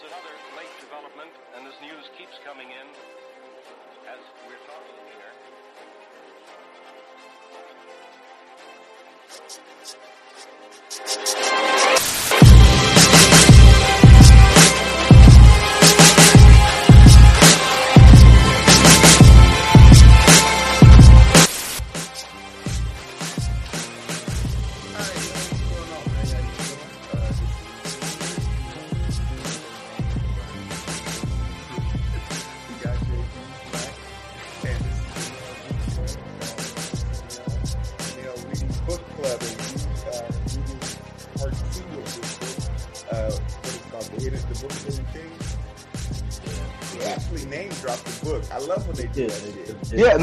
Another late development, and this news keeps coming in as we're talking here. Book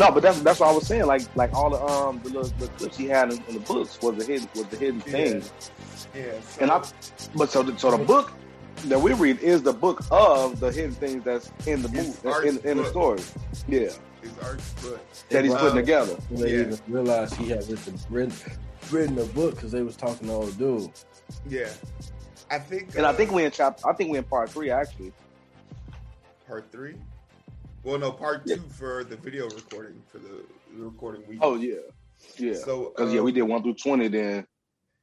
no, but that's that's what I was saying. Like like all the um the little the clips he had in, in the books was the hidden was the hidden Yeah. thing. Yeah. So, And I but so the, so the book that we read is the book of the hidden things that's in the It's movie that's in, Art's in the story. Yeah, his art's book. that he's Um, putting together. They Yeah. even realized he had written written, written a book because they was talking to old dude. Yeah. I think. And I uh, think we in chapter. I think we in part three actually. part three. Well, no, part Yeah. two for the video recording for the recording we. Oh yeah, yeah. So Because yeah, we um, did one through twenty. Then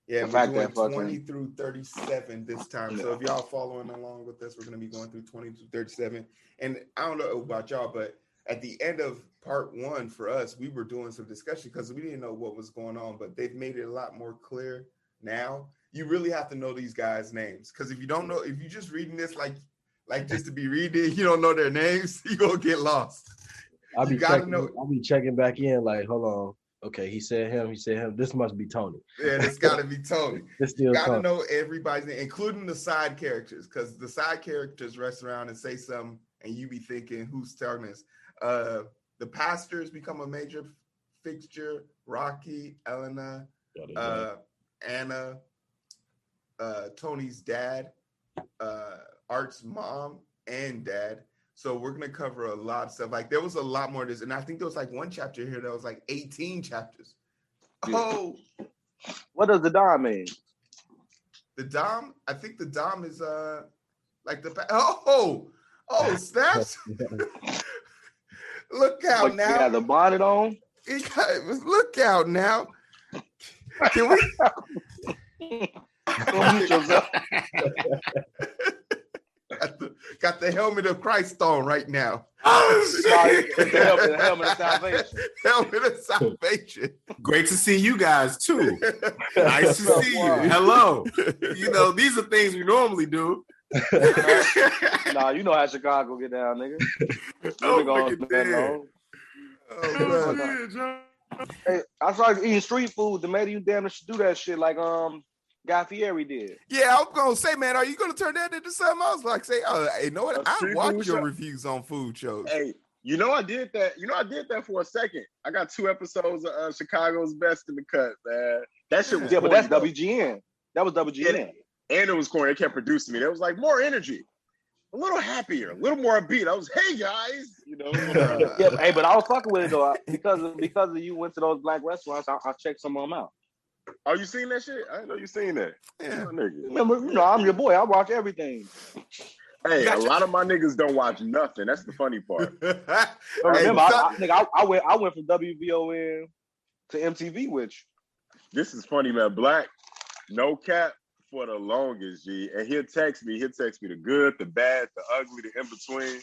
Yeah, The we're fact doing that fucking- 20 through 37 this time. So if y'all following along with us, we're going to be going through 20 to 37. And I don't know about y'all, but at the end of part one for us, we were doing some discussion because we didn't know what was going on, but they've made it a lot more clear now. You really have to know these guys' names because if you don't know, if you're just reading this like like just to be reading, you don't know their names, you gonna get lost. I'll be checking. know- I'll be checking back in. Like, hold on. Okay, he said him. He said him. This must be Tony. Yeah, it's got to be Tony. This still gotta Tony. know everybody's name, including the side characters, because the side characters rest around and say something, and you be thinking, "Who's telling this?" Uh, the pastors become a major fixture. Rocky, Elena, uh, Anna, uh, Tony's dad, uh, Art's mom, and dad. So we're gonna cover a lot of stuff. Like there was a lot more of this, and I think there was like one chapter here that was like 18 chapters. Yeah. Oh, what does the dom mean? The Dom, I think the Dom is uh like the oh oh snaps. look out Like, he now. had the bonnet on. He got- look out now. Can we Don't mute yourself. Got the, got the helmet of Christ on right now. Sorry, the helmet, the helmet of salvation. helmet of salvation. Great to see you guys too. Nice to see you. Hello. You know, these are things we normally do. Nah, you know how Chicago get down, nigga. Oh, Nigga gonna look at stand that. on. Oh, man. Hey, I started eating street food. The maybe you damn near should do that shit like um Guy Fieri did. Yeah, I'm gonna say, man, are you gonna turn that into something else? Like, say, oh, hey, you know what? A I street watch your show? reviews on food shows. Hey, you know I did that. You know I did that for a second. I got two episodes of uh, Chicago's Best in the cut, man. That shit was Yeah, but that's corny, WGN. That was WGN. though. and it was corny. It kept producing me. There was like more energy, a little happier, a little more upbeat. I was, hey guys, you know. uh, Yeah, hey, but I was fucking with it though I- because of, because of you went to those black restaurants. I, I checked some of them out. Oh, you seen that shit? I didn't know you seen that. Yeah. Nigga. Remember, you know, I'm your boy. I watch everything. Hey, a lot of my niggas don't watch nothing. That's the funny part. Hey, remember, I, I, nigga, I, I went I went from WVON to MTV, which This is funny, man. Black, no cap for the longest, G. And he'll text me. He'll text me the good, the bad, the ugly, the in between.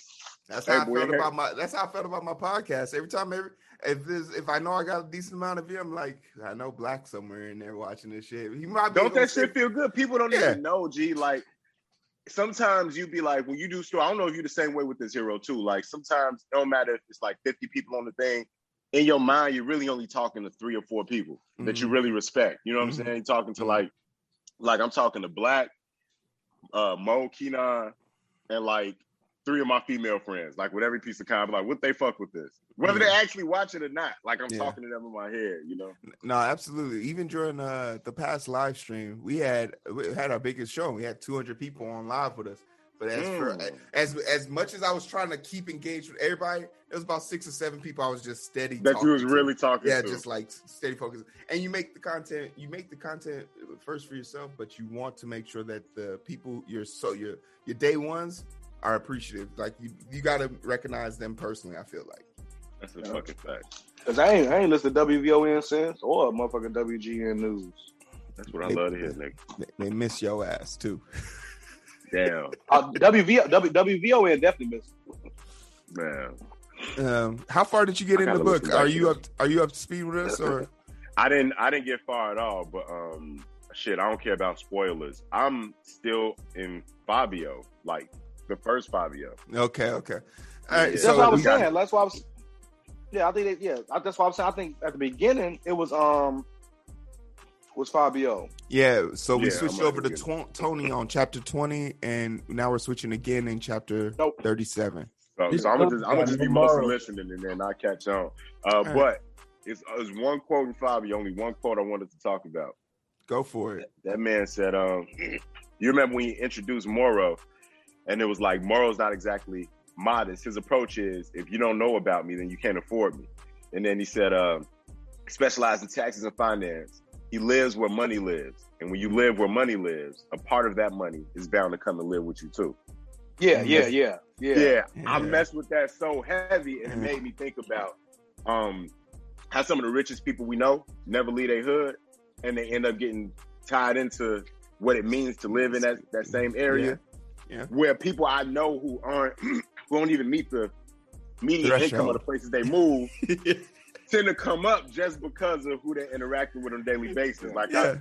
That's Hey, how I boy, felt hey. about my. That's how I felt about my podcast. Every time, every if there's if I know I got a decent amount of view, I'm like, I know black somewhere in there watching this shit. He might be Don't that shit feel good? People don't Yeah. even know, G. Like sometimes you'd be like, when you do store, I don't know if you're the same way with this hero too. Like sometimes it don't matter if it's like 50 people on the thing. In your mind, you're really only talking to three or four people that you Mhm. really respect. You know what Mhm. I'm saying? You're talking to Mhm. like, like I'm talking to Black, uh, Mo, Keenan, and like three of my female friends. Like with every piece of content, like what they fuck with this, whether they actually watch it or not. Like I'm Yeah. talking to them in my head. You know? No, absolutely. Even during uh, the past live stream, we had we had our biggest show. We had 200 people on live with us. But as for Mm. as as much as I was trying to keep engaged with everybody, it was about six or seven people I was just steady. That talking you was to. really talking yeah, to. just like steady focus. And you make the content, you make the content first for yourself, but you want to make sure that the people your so your your day ones are appreciative. Like you you got to recognize them personally. I feel like. That's a fucking fact. Cause I ain't I ain't listened to WVON since or motherfucking WGN News. That's what I love to hear, nigga. They, they miss your ass too. Damn, Uh, WV, w, WVON definitely missed. man. Um, how far did you get I in the book? Are you this. up? Are you up to speed with us or? I didn't I didn't get far at all, but um shit, I don't care about spoilers. I'm still in Fabio, like the first Fabio. Okay, okay. All right, Yeah. That's so what I was got saying. That's why I was. Yeah, I think that. Yeah, that's why I'm saying. I think at the beginning it was um was Fabio. yeah, so we Yeah, switched I'm over to tw- Tony on chapter twenty, and now we're switching again in chapter Nope. thirty-seven. So, so I'm gonna just I'm gonna just be mostly listening and then I catch on. Uh, right. but it's, it's one quote in Fabio, only one quote I wanted to talk about. Go for it. That man said, um, you remember when he introduced Mauro, and it was like Mauro's not exactly modest. His approach is, if you don't know about me, then you can't afford me. And then he said, um, specialized in taxes and finance. He lives where money lives, and when you live where money lives, a part of that money is bound to come and live with you too. Yeah, yeah, yeah, yeah. Yeah, I Yeah. messed with that so heavy, and it made me think about um how some of the richest people we know never leave their hood, and they end up getting tied into what it means to live in that, that same area. Yeah, yeah. Where people I know who aren't who don't even meet the median Threshold. income of the places they move tend to come up just because of who they're interacting with on a daily basis. Like, yeah. I,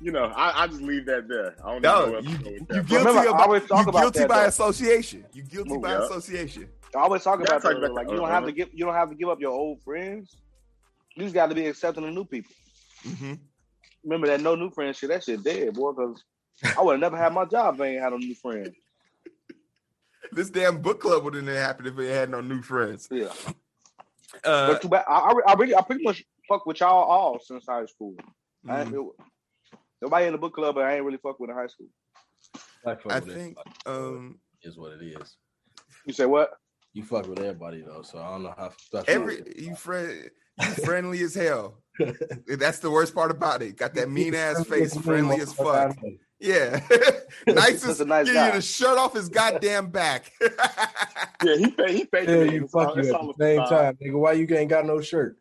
you know, I, I just leave that there. I don't No, where else you to go with you guilty Remember, about always talk you about guilty that, by though. association. You guilty by Yeah. association. I always talk about I talk that. about Like that, you don't have to give you don't have to give up your old friends. You just got to be accepting of new people. hmm Remember that no new friends shit. That shit dead, boy. Because I would have never had my job if I ain't had no new friends. This damn book club wouldn't have happened if it had no new friends. Yeah, Uh, but too bad. I, I, I really, I pretty much fuck with y'all all since high school. I ain't, mhm. nobody in the book club, but I ain't really fuck with in high school. I, I think um, is what it is. You say what? You fuck with everybody though, so I don't know how special. every you friend you friendly as hell. That's the worst part about it. Got that mean ass face, friendly as fuck. Yeah, nice Just as a nice give guy. you the shirt off his goddamn back. Yeah, he paid. He paid. Yeah, you fuck you at the same a time, nigga. Why you ain't got no shirt?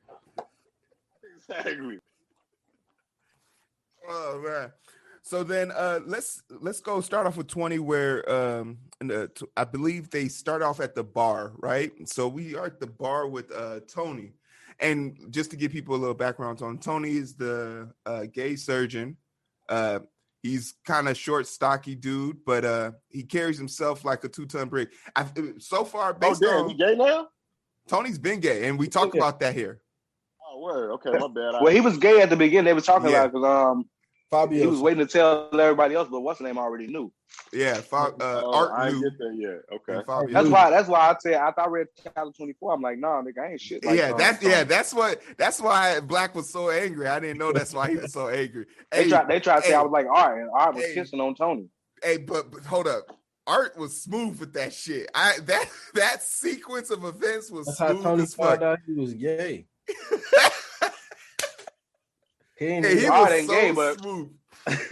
Exactly. Oh man. So then uh let's let's go start off with 20 where um in the, t- I believe they start off at the bar, right? So we are at the bar with uh Tony. And just to give people a little background on Tony is the uh gay surgeon. Uh he's kind of short stocky dude, but uh he carries himself like a two-ton brick. I so far Oh based damn, on he gay now? Tony's been gay and we talk Yeah. about that here. Oh word. Okay, my bad. I- Well, he was gay at the beginning. They were talking Yeah. about because um Fabio. he was waiting to tell everybody else, but what's the name already knew. Yeah, Fa- uh, Oh, Art I knew. didn't get there yet. Okay. Fabio That's knew. why. That's why I said after I read chapter twenty four, I'm like, nah, nigga, I ain't shit. Like, yeah, um, that's yeah, that's what that's why Black was so angry. I didn't know that's why he was so angry. They Hey, tried. They tried to say. I was like, all right, and Art was Hey. kissing on Tony. hey, but, but hold up. Art was smooth with that shit. I that that sequence of events was That's how smooth Tony as found fuck. out he was gay. He ain't Hey, he even- Art was ain't so gay, but- smooth.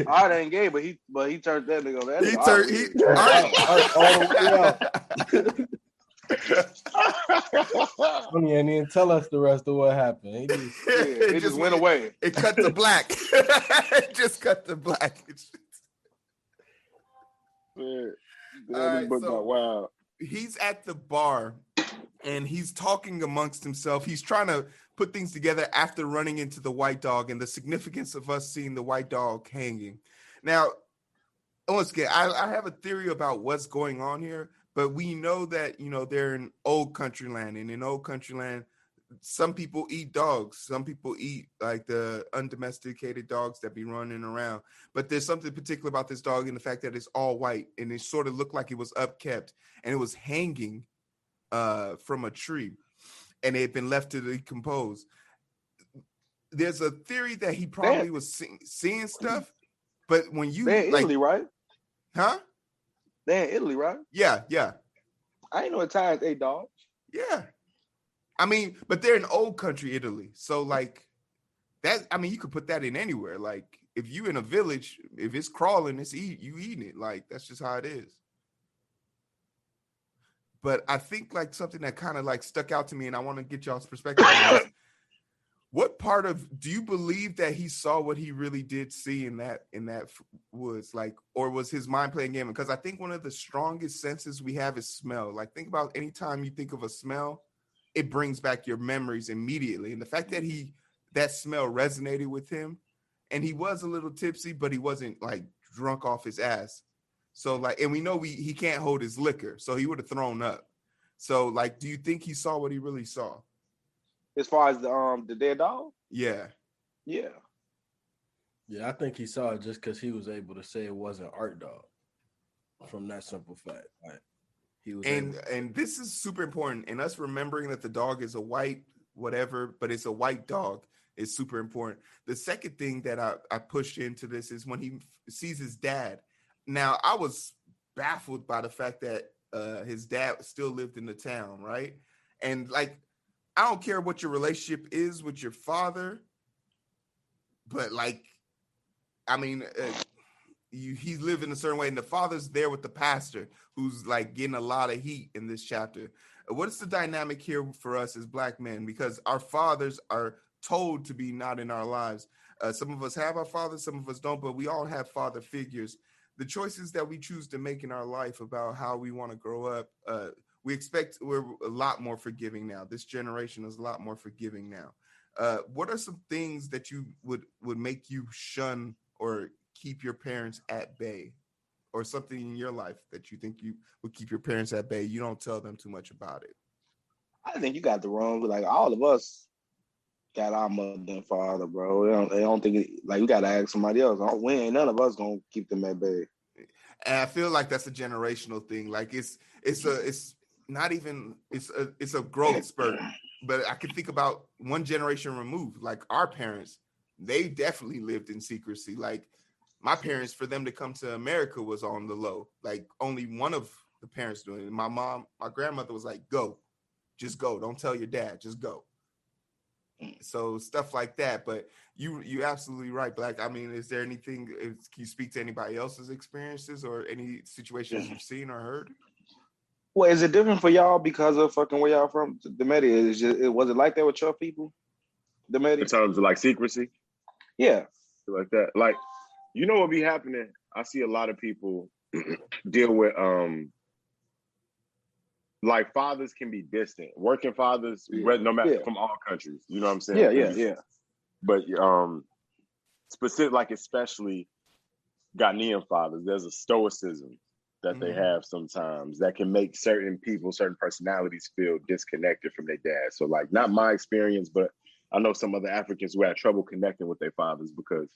Art ain't gay, but he but he turned that nigga. That He turned Art he was- Art, all the way out. Tony ain't even tell us the rest of what happened. He just, yeah, it just went away. It cut to black. it just cut to black. It's- Man, All right, so- got wild. he's at the bar and he's talking amongst himself. He's trying to put things together after running into the white dog and the significance of us seeing the white dog hanging. Now, once again, I, I have a theory about what's going on here, but we know that you know they're in old country land, and in old country land, some people eat dogs. Some people eat like the undomesticated dogs that be running around. But there's something particular about this dog and the fact that it's all white and it sort of looked like it was upkept and it was hanging uh, from a tree and it had been left to decompose. There's a theory that he probably was see- seeing stuff, but when you They in like, Italy, right? huh? They in Italy, right? Yeah, yeah, I ain't know Italians ate dogs. yeah. I mean, but they're in old country Italy, so like that. I mean, you could put that in anywhere. Like if you in a village, if it's crawling, it's eat you eating it. Like that's just how it is. But I think like something that kind of like stuck out to me, and I want to get y'all's perspective. What part of do you believe that he saw what he really did see in that in that woods, like, or was his mind playing game? Because I think one of the strongest senses we have is smell. Like, think about anytime you think of a smell, it brings back your memories immediately. And the fact that he that smell resonated with him, and he was a little tipsy, but he wasn't like drunk off his ass. So like, and we know we he can't hold his liquor, so he would have thrown up. So like, do you think he saw what he really saw? As far as the um the dead dog, Yeah. yeah. Yeah, I think he saw it just because he was able to say it wasn't art dog. From that simple fact, like he was and able- and this is super important and us remembering that the dog is a white whatever but it's a white dog is super important the second thing that i i pushed into this is when he f- sees his dad now i was baffled by the fact that uh his dad still lived in the town right? And like i don't care what your relationship is with your father but like i mean uh, you he's living a certain way and the father's there with the pastor who's like getting a lot of heat in this chapter. Uh, what is the dynamic here for us as black men? Because our fathers are told to be not in our lives. Uh, some of us have our fathers some of us don't but we all have father figures the choices that we choose to make in our life about how we want to grow up uh, we expect we're a lot more forgiving now. This generation is a lot more forgiving now. Uh, what are some things that you would would make you shun or keep your parents at bay? Or something in your life that you think you would keep your parents at bay? You don't tell them too much about it. I think you got the wrong. Like all of us got our mother and father, bro. They don't, they don't think like you got to ask somebody else. Don't- We ain't none of us gonna keep them at bay. and i feel like that's a generational thing. Like it's it's a it's not even it's a it's a growth spurt. But i can think about one generation removed like our parents they definitely lived in secrecy. Like my parents for them to come to america was on the low. Like only one of the parents doing it. My mom my grandmother was like go. Just go. Don't tell your dad. Just go so stuff like that but you you absolutely right black i mean is there anything is, can you speak to anybody else's experiences or any situations you've seen or heard Well, is it different for y'all because of fucking where y'all from? The Medi is just, it was it like that with your people? The media in terms of like secrecy, yeah. like that. Like, you know what be happening? I see a lot of people deal with um like fathers can be distant. Working fathers, Yeah. no matter Yeah. from all countries. You know what I'm saying? Yeah, yeah, yeah. But um specific like especially Ghanaian fathers, there's a stoicism that they Mhm. have sometimes that can make certain people, certain personalities feel disconnected from their dad. So like not my experience, but I know some other Africans who had trouble connecting with their fathers because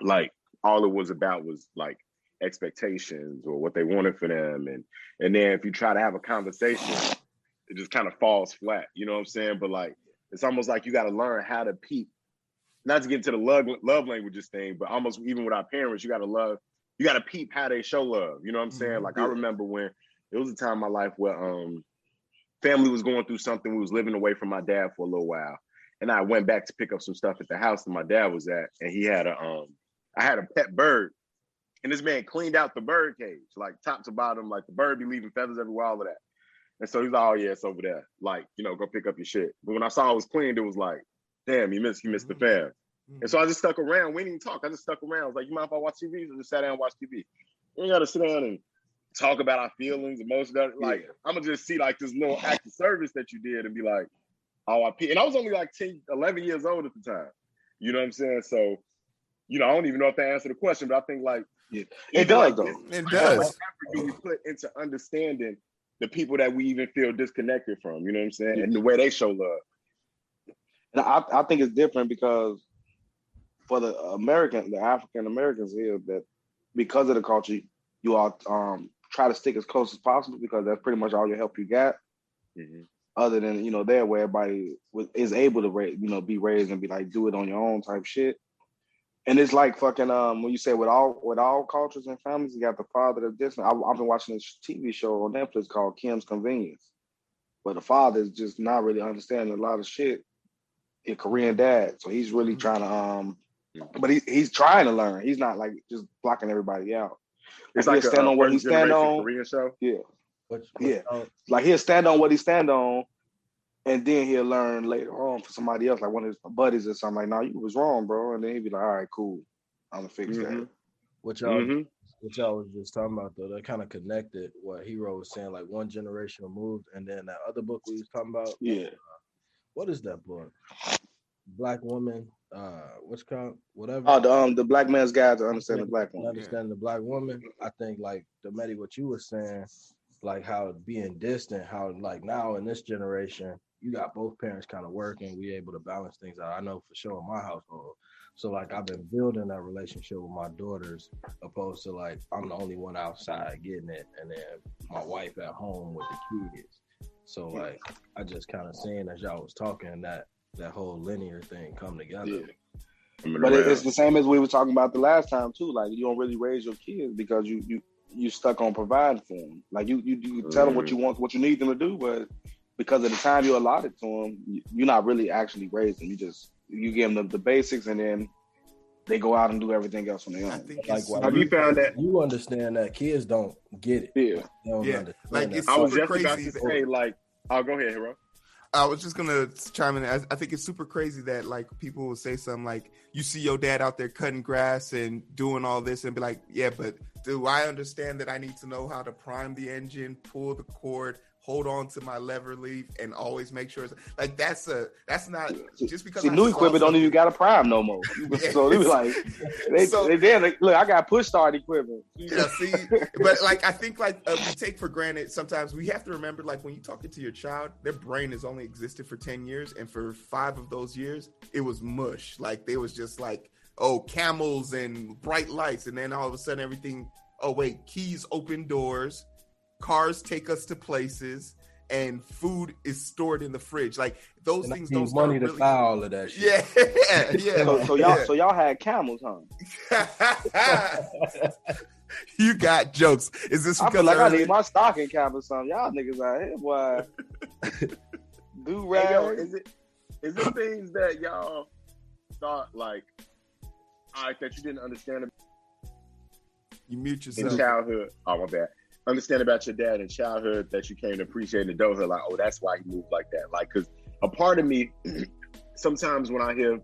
like all it was about was like expectations or what they wanted for them. And and then if you try to have a conversation it just kind of falls flat you know what i'm saying? But like it's almost like you got to learn how to peep not to get into the love love languages thing but almost even with our parents you got to love you got to peep how they show love you know what i'm saying? Mhm. like i remember when it was a time in my life where um family was going through something we was living away from my dad for a little while and i went back to pick up some stuff at the house that my dad was at and he had a um i had a pet bird and this man cleaned out the bird cage, like top to bottom, like the bird be leaving feathers everywhere, all of that. And so he's like, oh yeah, it's over there. Like, you know, go pick up your shit. But when I saw it was cleaned, it was like, damn, you missed, you missed the mm-hmm. fam. And so I just stuck around. We didn't even talk. I just stuck around. I was like, you mind if I watch TV? So I just sat down and watch TV. We ain't gotta sit down and talk about our feelings, emotions. Like, I'm gonna just see like this little act of service that you did and be like, oh, I And I was only like 10, 11 years old at the time. You know what I'm saying? So, you know, I don't even know if that answered the question, but I think like It even does though. it does much effort do we put into understanding the people that we even feel disconnected from? You know what I'm saying? And the way they show love. And I, I think it's different because for the American, the African Americans here, that because of the culture, you all um try to stick as close as possible because that's pretty much all your help you got. Other than you know, there where everybody is able to raise, you know, be raised and be like, do it on your own type shit. And it's like fucking um when you say with all with all cultures and families, you got the father of this. I, I've been watching this TV show on Netflix called Kim's Convenience, but the father is just not really understanding a lot of shit. A Korean dad, so he's really trying to um, but he, he's trying to learn. He's not like just blocking everybody out. It's Like like he'll stand a on what he first stand on. Korean show. Yeah, What, Yeah. uh, like he'll stand on what he stand on, and then he'll learn later on for somebody else, like one of his buddies or something. Like, no, you was wrong, bro. And then he'd be like, all right, cool, I'm gonna fix that. Mhm. what y'all Mhm. what y'all was just talking about though, that kind of connected what Hero was saying, like one generation removed, and then that other book we was talking about. Yeah, What is that book? Black woman, uh, what's it called? Whatever. Oh, the um the black man's guide to understand the black woman. Understanding the black woman. I think like the Medi, what you were saying, like how being distant, how like now in this generation, you got both parents kind of working, we able to balance things out. I know for sure in my household. So like I've been building that relationship with my daughters, opposed to like I'm the only one outside getting it, and then my wife at home with the kids. So like I just kind of seeing as y'all was talking that that whole linear thing come together. Yeah. But around. it's the same as we were talking about the last time too. Like you don't really raise your kids because you you you stuck on providing for them. Like you you, you tell them what you want, what you need them to do, but because of the time you allotted to them, you- you're not really actually raising. Them. You just you give them the, the basics, and then they go out and do everything else on their I own. think Like, it's why Have you found that? You understand that kids don't get it. Yeah, They don't Yeah, like, it's I was super just about to say, like, oh, go ahead, hero. I was just gonna chime in. I, I think it's super crazy that like people will say something like, "You see your dad out there cutting grass and doing all this," and be like, "Yeah, but do I understand that I need to know how to prime the engine, pull the cord, hold on to my lever leaf, and always make sure it's like that's a that's not just because see, new equipment don't even got a prime no more. Yeah. So they was like, they So- they. Like, look, I got push start equipment. Yeah, see, but like I think like uh, we take for granted sometimes we have to remember like when you talking to your child, their brain has only existed for ten years, and for five of those years, it was mush. Like they was just like oh camels and bright lights, and then all of a sudden everything. Oh wait, keys open doors, cars take us to places, and food is stored in the fridge. Like those And I things need don't start money to really. buy all of that shit. Yeah, yeah. So, so y'all yeah. so y'all had camels, huh? you got jokes. Is this I because feel like I need my stocking cap or something. Y'all niggas out here, boy. Do Hey, is it is it things that y'all thought like, all right, that you didn't understand you mute yourself. in yourself? childhood? Oh, my bad. Understand about your dad in childhood that you came to appreciate in adulthood. Like, oh, that's why he moved like that. Like, because a part of me, sometimes when I hear,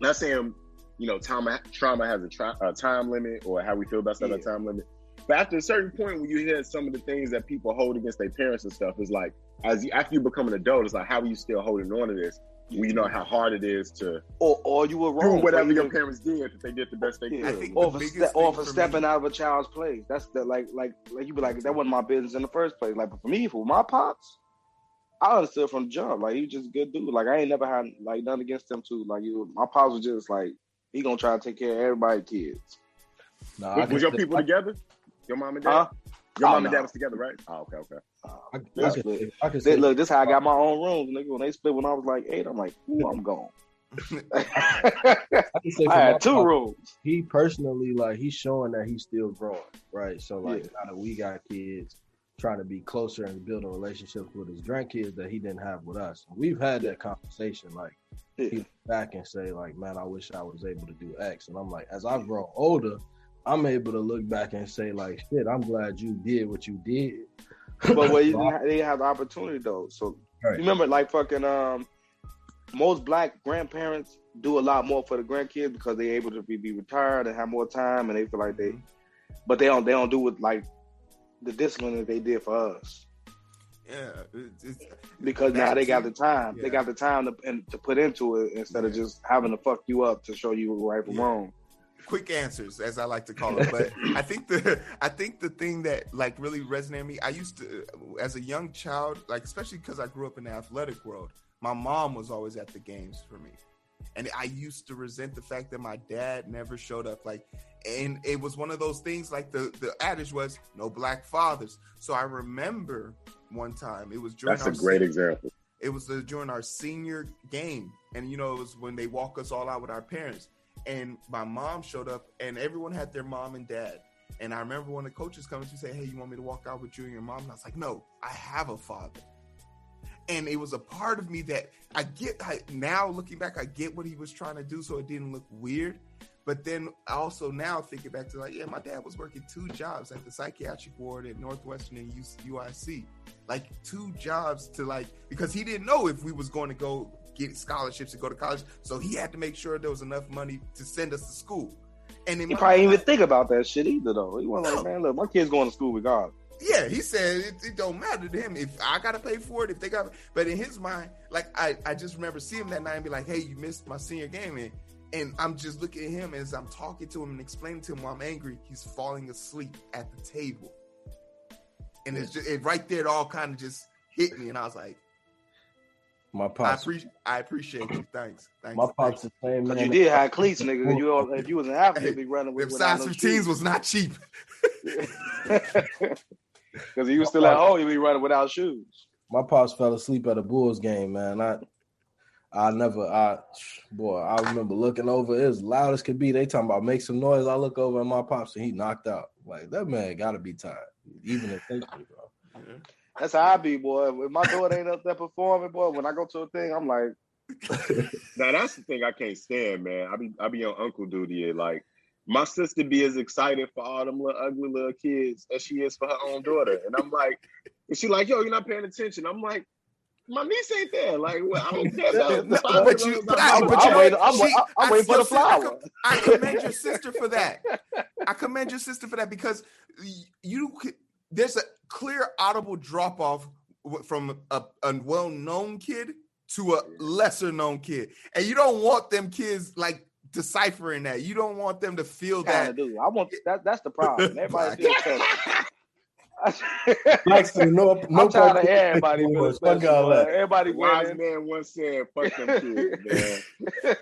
not saying, you know, trauma, trauma has a, tri- a time limit or how we feel about stuff Yeah. a time limit. But after a certain point, when you hear some of the things that people hold against their parents and stuff, it's like, as you, after you become an adult, it's like, how are you still holding on to this? When you know how hard it is to Or or you were do wrong. whatever your parents did if they did the best they Yeah. I could. think or the for, ste- or thing for for stepping me- out of a child's place. That's the like like like you be like that wasn't my business in the first place. Like but for me, for my pops, I understood from the jump. Like he was just a good dude. Like I ain't never had like nothing against him too. Like you, my pops was just like he gonna try to take care of everybody's kids. Nah, I Was, was your people I- together? Your mom and dad? Huh? Your Oh, mom and dad was together, right? Oh, okay, okay. Uh, I, they I can split. say- I can They- look, this how I got my own rooms. Nigga, when they split when I was like eight, I'm like, ooh, I'm gone. I can say I had two part, rooms. He personally, like, he's showing that he's still growing, right? So, like, Yeah. now that we got kids, trying to be closer and build a relationship with his grandkids that he didn't have with us. We've had that conversation, like, Yeah. he back and say, like, man, I wish I was able to do X. And I'm like, as I've grown older, I'm able to look back and say, like, shit, I'm glad you did what you did. but where you didn't have, they didn't have the opportunity though. So Right. you remember, like fucking um, most black grandparents do a lot more for the grandkids because they're able to be, be retired and have more time, and they feel like they, but they don't they don't do it like the discipline that they did for us Yeah, it's, it's, because now they got the That's- time. They got the time to and to put into it instead of just having to fuck you up to show you right from Yeah. wrong. Quick answers, as I like to call it. But I think the I think the thing that like really resonated with me. I used to, as a young child, like especially because I grew up in the athletic world. My mom was always at the games for me, and I used to resent the fact that my dad never showed up. Like, and it was one of those things. Like the the adage was, "No black fathers." So I remember one time it was during That's a great example. it was uh, during our senior game, and you know it was when they walk us all out with our parents. And my mom showed up, and everyone had their mom and dad. And I remember of the coaches come coming to say, "Hey, you want me to walk out with you and your mom?" And I was like, "No, I have a father." And it was a part of me that I get. I, now looking back, I get what he was trying to do, so it didn't look weird. But then also now thinking back to like, yeah, my dad was working two jobs at the psychiatric ward at Northwestern and UIC, like two jobs to like because he didn't know if we was going to go get scholarships to go to college, so he had to make sure there was enough money to send us to school. And he probably didn't even think about that shit either, though. He was like, man, look, my kid's going to school regardless. Yeah, he said it, it, don't matter to him if I gotta pay for it. If they got, but in his mind, like I, I just remember seeing him that night and be like, "Hey, you missed my senior game," and, and I'm just looking at him as I'm talking to him and explaining to him why I'm angry. He's falling asleep at the table, and it's just it, right there. It all kind of just hit me, and I was like, my pops. I, appreciate. I appreciate you. Thanks. Thanks. My pops the same man. You did have cleats, nigga. You all, if you was an athlete, be running with. Size 15s was not cheap. Because he was still at home, he be running without shoes. My pops fell asleep at a Bulls game, man. I I never I boy, I remember looking over, it was loud as could be. They talking about make some noise. I look over at my pops and he knocked out. Like that man gotta be tired, even if they bro. That's how I be, boy. If my daughter ain't up there performing, boy, when I go to a thing, I'm like, now that's the thing I can't stand, man. I be I be on uncle duty. Like my sister be as excited for all them little ugly little kids as she is for her own daughter, and I'm like, and she like, yo, you're not paying attention. I'm like. My niece ain't there. Like, well, I don't care about the but you, but I, but I'm, waiting, I'm, she, I'm waiting for the flower. I, commend your sister for that. I commend your sister for that because you there's a clear audible drop off from a, a well-known kid to a lesser known kid and you don't want them kids like deciphering that you don't want them to feel that do. i want that that's the problem everybody feels Blacks no, no I'm tired of everybody fuck all that. Everybody wise man once said, "Fuck them kids, man."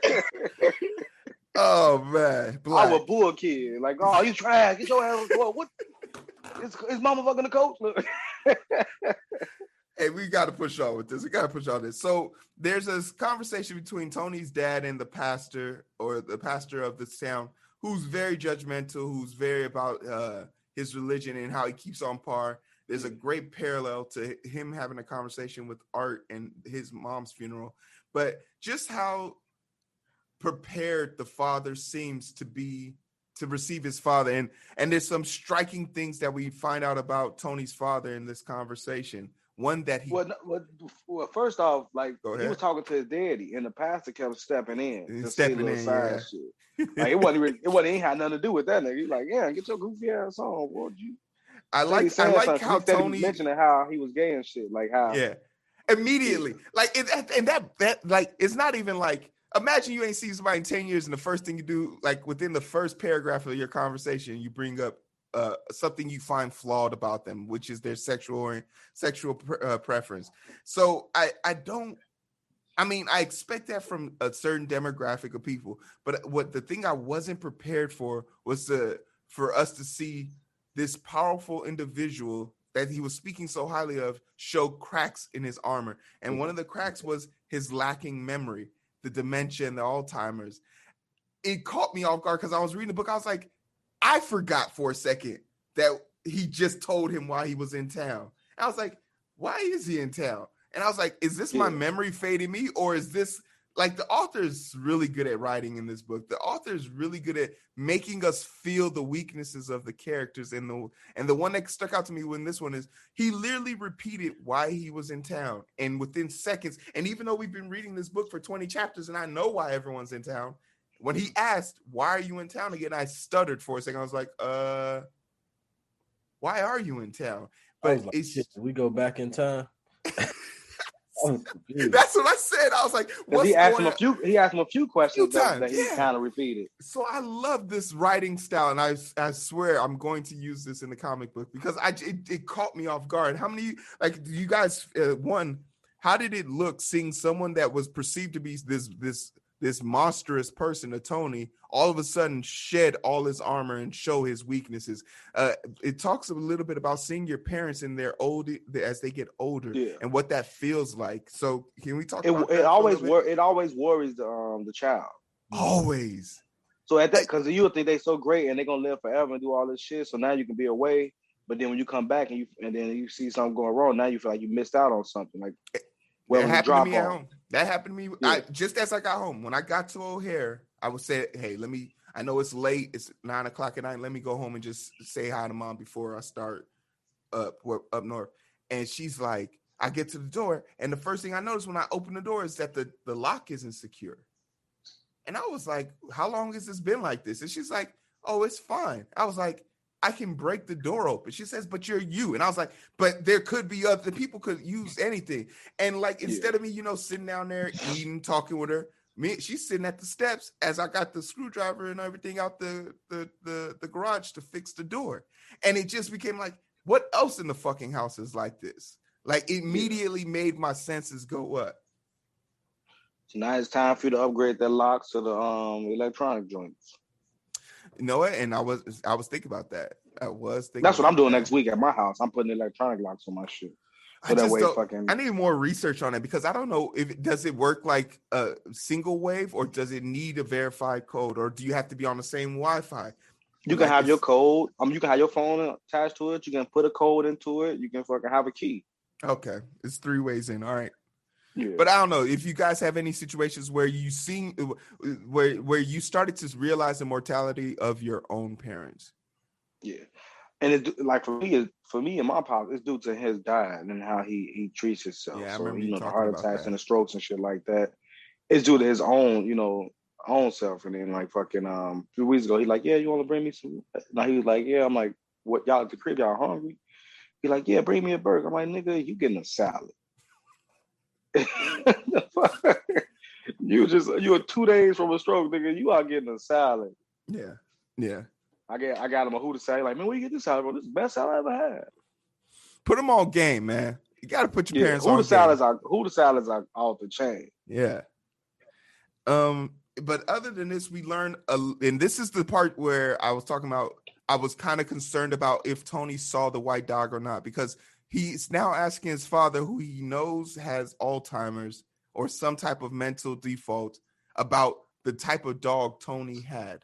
oh man, Black. I was a bull kid. Like, oh, you trash. Get your ass. What? Is, is mama fucking the coach? Look. hey, we got to push on with this. We got to push on this. So there's this conversation between Tony's dad and the pastor, or the pastor of this town, who's very judgmental, who's very about uh, his religion and how he keeps on par. There's a great parallel to him having a conversation with Art and his mom's funeral, but just how prepared the father seems to be to receive his father and and there's some striking things that we find out about tony's father in this conversation one that he well, well first off like he was talking to his daddy and the pastor kept stepping in to stepping in yeah. shit. like it wasn't even, it wasn't ain't had nothing to do with that nigga. He's like, yeah, get your goofy ass on, boy. You I like I like how Tony mentioning how he was gay and shit, like how yeah, immediately, like it, and that that like it's not even like imagine you ain't seen somebody in 10 years and the first thing you do like within the first paragraph of your conversation you bring up uh, something you find flawed about them which is their sexual or sexual pre- uh, preference. So i i don't i mean i expect that from a certain demographic of people but what the thing i wasn't prepared for was to for us to see this powerful individual that he was speaking so highly of show cracks in his armor. And one of the cracks was his lacking memory the dementia and the Alzheimer's, it caught me off guard because I was reading the book. I was like, I forgot for a second that he just told him why he was in town. I was like, why is he in town? And I was like, is this my memory fading me, or is this like the author's really good at writing in this book. The author's really good at making us feel the weaknesses of the characters. And the and the one that stuck out to me when this one is he literally repeated why he was in town. And within seconds, and even though we've been reading this book for 20 chapters and I know why everyone's in town, when he asked, Why are you in town again? I stuttered for a second. I was like, uh why are you in town? But like, it's we go back in time. That's what I said. I was like, what's he asked him a few. He asked him a few questions few that, that, he yeah. kind of repeated. So I love this writing style, and I I swear I'm going to use this in the comic book because I it, it caught me off guard. How many like you guys? Uh, one, how did it look seeing someone that was perceived to be this this this monstrous person, a Tony, all of a sudden shed all his armor and show his weaknesses. Uh, it talks a little bit about seeing your parents in their old as they get older yeah. and what that feels like. So can we talk? It, it always wor- it always worries the um the child. Always. So at that, because you would think they're so great and they're gonna live forever and do all this shit. So now you can be away, but then when you come back and you and then you see something going wrong, now you feel like you missed out on something. Like, well, that happened to me at home. That happened to me. Yeah. I just as I got home. When I got to O'Hare, I would say, "Hey, let me. I know it's late. It's nine o'clock at night. Let me go home and just say hi to mom before I start up up north." And she's like, I get to the door, and the first thing I notice when I open the door is that the the lock isn't secure. And I was like, "How long has this been like this?" And she's like, "Oh, it's fine." I was like. I can break the door open. She says, but you're you. And I was like, but there could be other people could use anything. And like instead of me, you know, sitting down there eating, talking with her, me, she's sitting at the steps as I got the screwdriver and everything out the the the, the garage to fix the door. And it just became like, what else in the fucking house is like this? Like immediately made my senses go up. so now it's time for you to upgrade that locks to the um electronic joints. You know what? And I was I was thinking about that. I was thinking That's what I'm doing that. next week at my house. I'm putting electronic locks on my shit. I that way, fucking. I need more research on it because I don't know if does it work like a single wave or does it need a verified code or do you have to be on the same Wi-Fi? You can Like, have your code. Um, you can have your phone attached to it. You can put a code into it. You can fucking have a key. Okay, it's three ways in. All right, Yeah. but I don't know if you guys have any situations where you seen where where you started to realize the mortality of your own parents. yeah. And it like for me, for me and my pop, it's due to his diet and how he he treats himself. Yeah, I so remember you know the heart attacks that. and the strokes and shit like that. It's due to his own, you know, own self. And then like fucking um three weeks ago, he like, yeah, you want to bring me some? Now he was like, yeah. I'm like, what y'all at the crib? Y'all hungry? He like, yeah, bring me a burger. I'm like, nigga, you getting a salad. you just you are two days from a stroke, nigga. You are getting a salad. Yeah, yeah. I get I got him a to say Like, man, where you get this salad, bro? This is the best salad I ever had. Put them on game, man. You got to put your Yeah, parents Hooter on game. salads are Hooter salads are off the chain. Yeah. Um, but other than this, we learned, a, and this is the part where I was talking about. I was kind of concerned about if Tony saw the white dog or not because he's now asking his father, who he knows has Alzheimer's or some type of mental default, about the type of dog Tony had.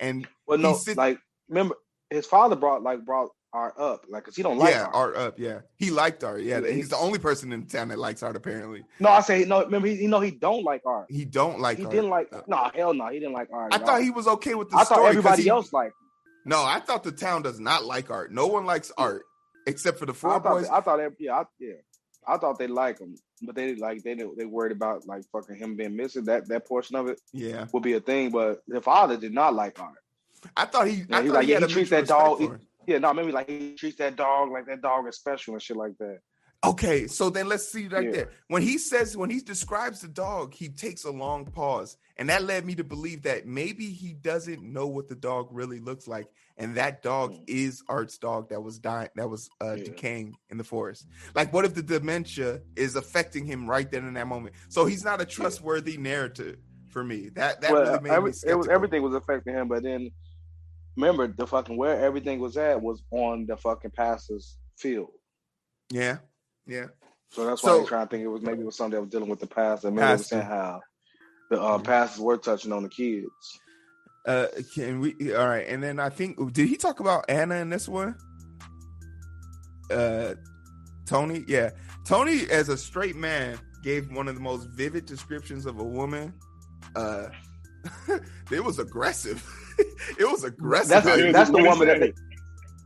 And Well, no, sit- like remember his father brought like brought Art up, like, cause he don't like yeah, Art. Art up. Yeah, he liked Art. Yeah, Yeah, he's the only person in town that likes Art. Apparently, No, I say no. Remember, he, you know he don't like Art. he don't like. Art. He Art. didn't like. Uh, No, hell no, he didn't like Art. I thought all. he was okay with the I story. thought everybody he- else liked. No, I thought the town does not like Art. No one likes Art except for the I four thought. boys. I thought. every- Yeah, I, yeah. I thought they like him, but they like they they worried about like fucking him being missing. That that portion of it yeah, would be a thing. But the father did not like Art. I thought he. Yeah, I he thought like, he yeah, he treats that dog- him. Yeah, no, maybe like he treats that dog like that dog is special and shit like that. Okay, so then let's see right Yeah. there. When he says, when he describes the dog, he takes a long pause. And that led me to believe that maybe he doesn't know what the dog really looks like. And that dog Mm. is Art's dog that was dying, that was uh, Yeah. decaying in the forest. Like, what if the dementia is affecting him right then in that moment? So he's not a trustworthy narrative for me. That that well, really made every, me it was everything was affecting him, but then remember the fucking where everything was at was on the fucking pastor's field. Yeah, yeah. So that's why So- I'm trying to think it was maybe it was something that was dealing with the pastor. Maybe it was Pastor. saying how the uh, Mhm. pastors were touching on the kids. Uh, can we? All right, and then I think did he talk about Anna in this one? Uh, Tony, yeah, Tony as a straight man gave one of the most vivid descriptions of a woman. Uh, it was aggressive. it was aggressive. That's the, that's the woman that that?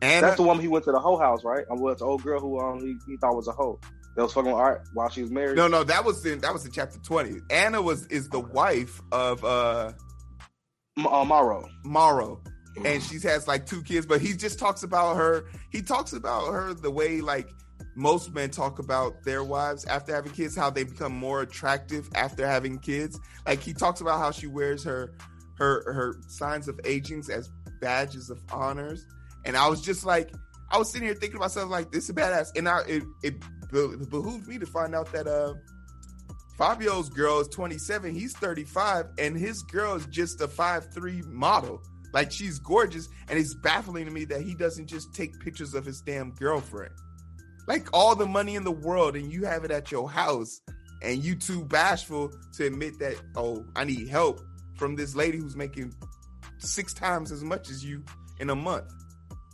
Anna, that's the woman he went to the whole house, right? I was the old girl who um he, he thought was a hoe. That was fucking art while she was married. no, no, that was in that was in chapter twenty. Anna was is the wife of uh M- uh, Mauro. Mauro. and she has like two kids, but he just talks about her. He talks about her the way like most men talk about their wives after having kids, how they become more attractive after having kids. Like he talks about how she wears her her her signs of agings as badges of honors. And I was just like, I was sitting here thinking to myself, like, this is badass. And I it, it be- behooved me to find out that uh Fabio's girl is 27, he's 35, and his girl is just a 5'3 model. Like she's gorgeous, and it's baffling to me that he doesn't just take pictures of his damn girlfriend. Like all the money in the world, and you have it at your house, and you too bashful to admit that, oh, I need help from this lady who's making six times as much as you in a month.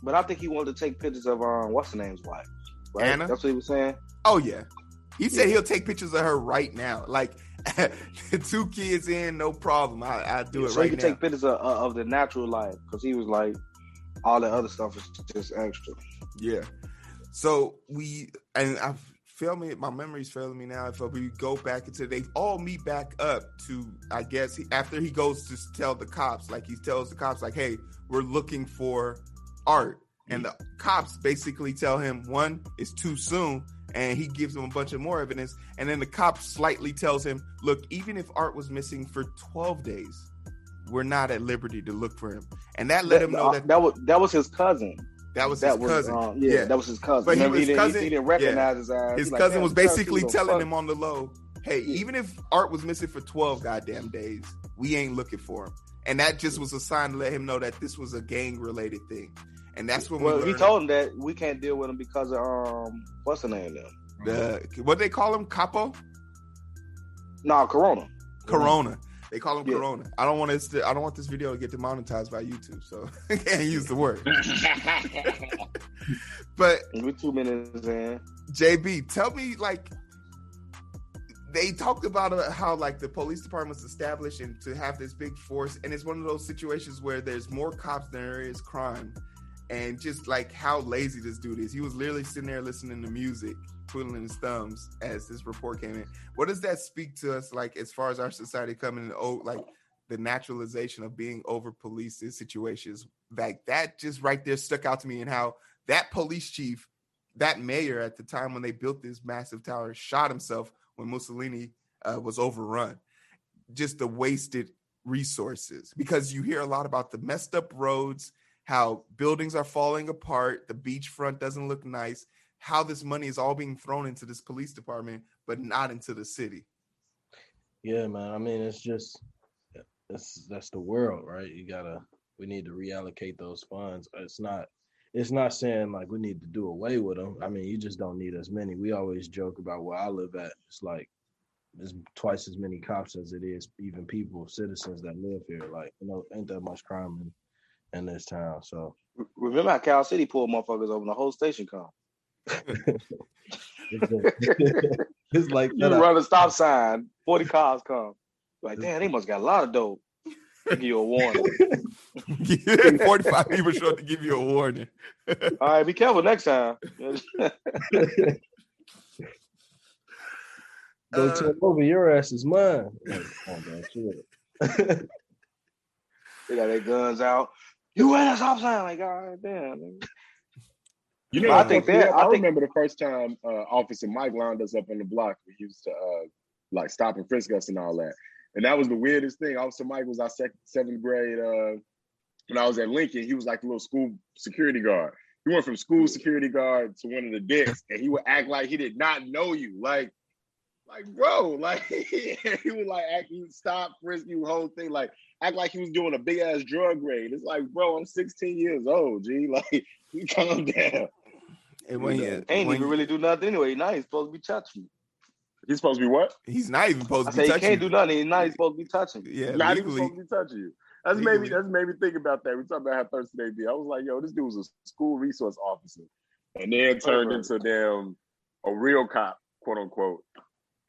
But I think he wanted to take pictures of um, what's the name's wife. Right? Anna? That's what he was saying. Oh yeah. He said Yeah. he'll take pictures of her right now. Like two kids in, no problem. I I do it so he right could now. take pictures of, of the natural life because he was like, all the other stuff is just extra. Yeah. So we and I feel me, my memory's failing me now. If we go back into they all meet back up to I guess he, after he goes to tell the cops, like he tells the cops, like, hey, we're looking for art. And the cops basically tell him one, it's too soon, and he gives them a bunch of more evidence. And then the cop slightly tells him, look, even if art was missing for 12 days, we're not at liberty to look for him. And that let him know that that was that was his cousin. that was that his was cousin. um, yeah, that was his cousin. But he Remember, was didn't, cousin- he, didn't yeah. recognize his ass. his He like, cousin was basically telling fuck." him on the low, "Hey, even if art was missing for twelve goddamn days, we ain't looking for him." And that just was a sign to let him know that this was a gang related thing. And that's when Well, we learned told him that we can't deal with him because of um, what's the name now? the what they call him, capo, No, Corona. Corona. They call him Yeah. Corona. I don't want this. To, I don't want this video to get demonetized by YouTube, so I can't use the word. But We're two minutes in. JB, tell me like they talked about uh, how like the police department was established and to have this big force, and it's one of those situations where there's more cops than there is crime, and just like how lazy this dude is. He was literally sitting there listening to music, twiddling his thumbs as this report came in. What does that speak to us like as far as our society coming in? Oh, like the naturalization of being over policed in situations like that. Just right there stuck out to me, and how that police chief that mayor at the time when they built this massive tower shot himself when Mussolini uh, was overrun. Just the wasted resources because you hear a lot about the messed up roads, how buildings are falling apart, the beachfront doesn't look nice, how this money is all being thrown into this police department, but not into the city. Yeah, man. I mean, it's just that's that's the world, right? You gotta we need to reallocate those funds. It's not it's not saying like we need to do away with them. I mean, you just don't need as many. We always joke about where I live at. It's like there's twice as many cops as it is even people, citizens that live here. Like, you know, ain't that much crime in, in this town. So Remember how Cal City pulled motherfuckers over the whole station come? it's, it's like You that. run a stop sign, 40 cars come. Like, damn, they must got a lot of dope. Give you a warning. 45 people show up to give you a warning. All right, be careful next time. Go Uh, turn over your ass is mine. Like, oh, man, shit. they got their guns out. You ran a stop sign. Like, God damn. You know, I I think think that- I, I think- remember the first time uh, Officer Mike lined us up on the block. We used to uh, like stop and frisk us and all that, and that was the weirdest thing. Officer Mike was our sec- seventh grade. Uh, when I was at Lincoln, he was like the little school security guard. He went from school security guard to one of the dicks, and he would act like he did not know you, like. Like bro, like he was like act, he would stop, frisk you, whole thing, like act like he was doing a big ass drug raid. It's like, bro, I'm 16 years old, G. Like, you calm down. And when You you, know, Ain't when even you- really do nothing anyway. Now he's supposed to be touching. He's supposed to be what? he's not even supposed I to say be he can't do nothing. He's not even supposed to be touching you. Yeah, Not even supposed to be touching you. That's Legally. maybe that's made me think about that. We talked about how thirsty they be. I was like, yo, this dude was a school resource officer, and then turned Right. into them a real cop, quote unquote,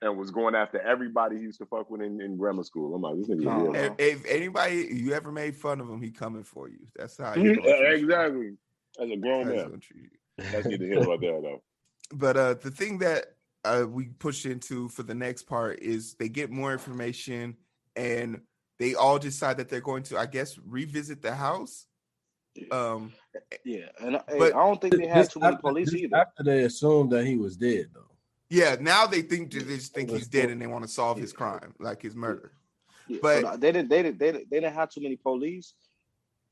and was going after everybody he used to fuck with in, in grammar school. I'm like, this nigga. If, if anybody you ever made fun of him, he coming for you. That's how he Mhm, gonna you. exactly. As a grown That's man, gonna hear you. that's neither here nor there though. But uh, the thing that uh, we push into for the next part is they get more information and they all decide that they're going to, I guess, revisit the house. Um, Yeah, and I, But- I don't think they had This too many police this either. After they assumed that he was dead, though. Yeah, now they think they just think he's dead and they want to solve his crime, like his murder. Yeah, but- so they didn't. They didn't. They didn't. They didn't have too many police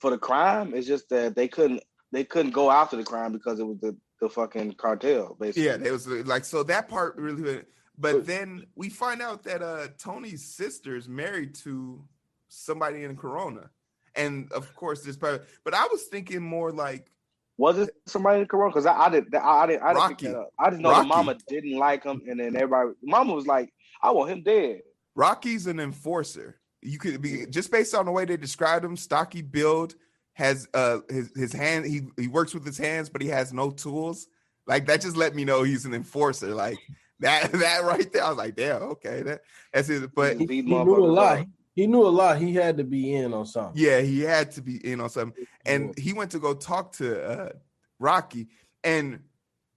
for the crime. It's just that they couldn't. They couldn't go after the crime because it was the the fucking cartel. Basically. Yeah, it was like so that part really. But But- then we find out that uh Tony's sister's married to somebody in Corona, and of course this part. But I was thinking more like Was it somebody in Corona? Because I, I didn't. I, I didn't. I didn't Rocky. pick that up. I just know Rocky. the mama didn't like him, and then everybody. Mama was like, "I want him dead." Rocky's an enforcer. you could be just based on the way they described him, stocky build, has uh his his hand he he works with his hands, but he has no tools. Like that just let me know he's an enforcer. Like that that right there. I was like, damn, okay, that that's it. But He He beat knew a motherfuckers lot. up. He knew a lot. He had to be in on something. yeah, he had to be in on something. And he went to go talk to uh Rocky and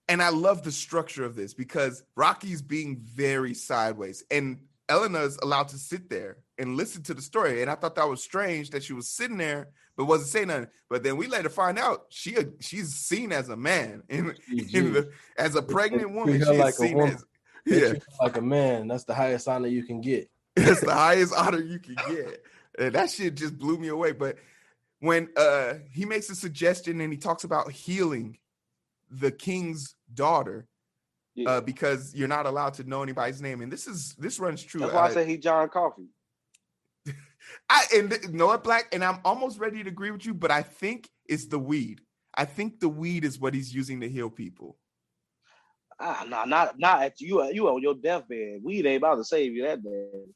and I love the structure of this because Rocky's being very sideways and Elena's allowed to sit there and listen to the story. And I thought that was strange that she was sitting there but wasn't saying nothing. But then we later find out she she's seen as a man in, in the as a pregnant woman. her She is like a seen woman. as yeah, like a man. That's the highest honor you can get. that's the highest honor you can get. And that shit just blew me away. But when uh he makes a suggestion and he talks about healing the king's daughter Yeah. uh because you're not allowed to know anybody's name and this is this runs true That's why I I- say he John Coffey. I and th- you know what, Black, and I'm almost ready to agree with you, but I think it's the weed. I think the weed is what he's using to heal people. Ah, nah, not not at you. You on your deathbed. Weed ain't about to save you that bad.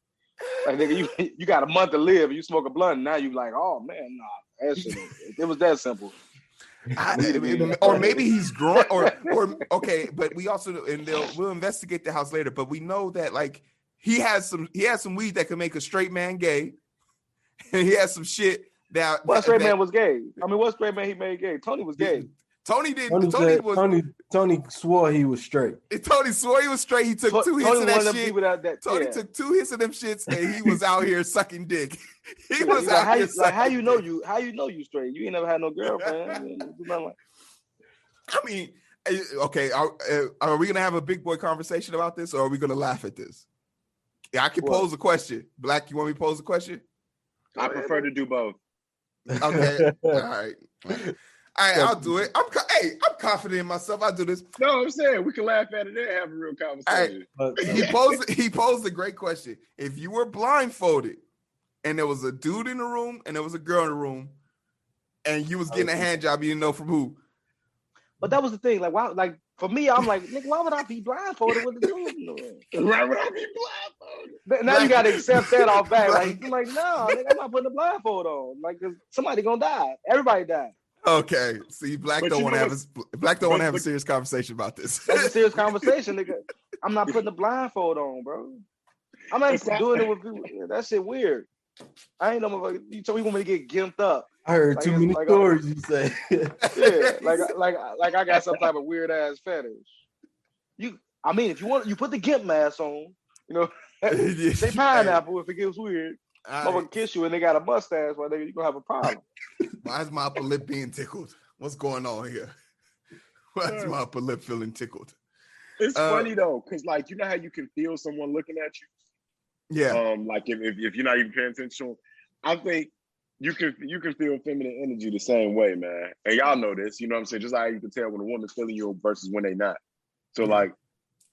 Like nigga, you you got a month to live. You smoke a blunt. Now you like, oh man, nah, that shit. it was that simple. I- Weed weed. or maybe he's growing, or or okay, but we also and they'll we'll investigate the house later. But we know that like he has some he has some weed that can make a straight man gay, and he has some shit that What straight that- man was gay? I mean, what straight man he made gay? Tony was gay. Tony did. Tony, Tony said- was Tony, Tony swore he was straight. Tony swore he was straight. He took To- two Tony hits of that shit. that, that Tony yeah. took two hits of them shits, and he was out here sucking dick. He He's was like, out how, here you, like, how you know you how you know you straight? You ain't never had no girlfriend. You ain't do nothing like- I mean, eh, okay, are, uh, are we gonna have a big boy conversation about this, or are we gonna laugh at this? Yeah, I can What? pose a question. Black, you want me to pose a question? I prefer to do both. Okay, all right, all right, I'll do it. I'm, co- hey, I'm confident in myself. I'll do this. No, I'm saying we can laugh at it and have a real conversation. But, He uh, posed, he posed a great question. If you were blindfolded, and there was a dude in the room, and there was a girl in the room, and you was getting a oh. hand job, you didn't know from who. But that was the thing. Like, why? Like for me, I'm like, nigga, why would I be blindfolded with the dude? in the room? Right when I be blindfolded. Th- Now you gotta accept that off back. Right. Like, I'm like, no, nigga, I'm not putting a blindfold on. Like, 'cause somebody gonna die. Everybody die. Okay, see, black But don't want to have a black don't want to but- have a serious conversation about this. That's a serious conversation, nigga. I'm not putting a blindfold on, bro. I'm not It's not- doing it with people. Yeah, that shit weird. I ain't no motherfucker. You told me you want me to get gimped up. I heard Like too many like stories. You say. Yeah, like like like I got some type of weird ass fetish. You, I mean, if you want, you put the gimp mask on. You know, say pineapple if it gets weird. All gonna kiss you and they got a mustache, well, nigga, you gonna have a problem. Why is my upper lip being tickled? What's going on here? Why is my upper lip feeling tickled? It's Uh, funny though, because like you know how you can feel someone looking at you. Yeah, Um, like if, if, if you're not even paying attention, I think you can you can feel feminine energy the same way, man. And y'all know this, you know what I'm saying? Just like you can tell when a woman's feeling you versus when they not. So Mhm. like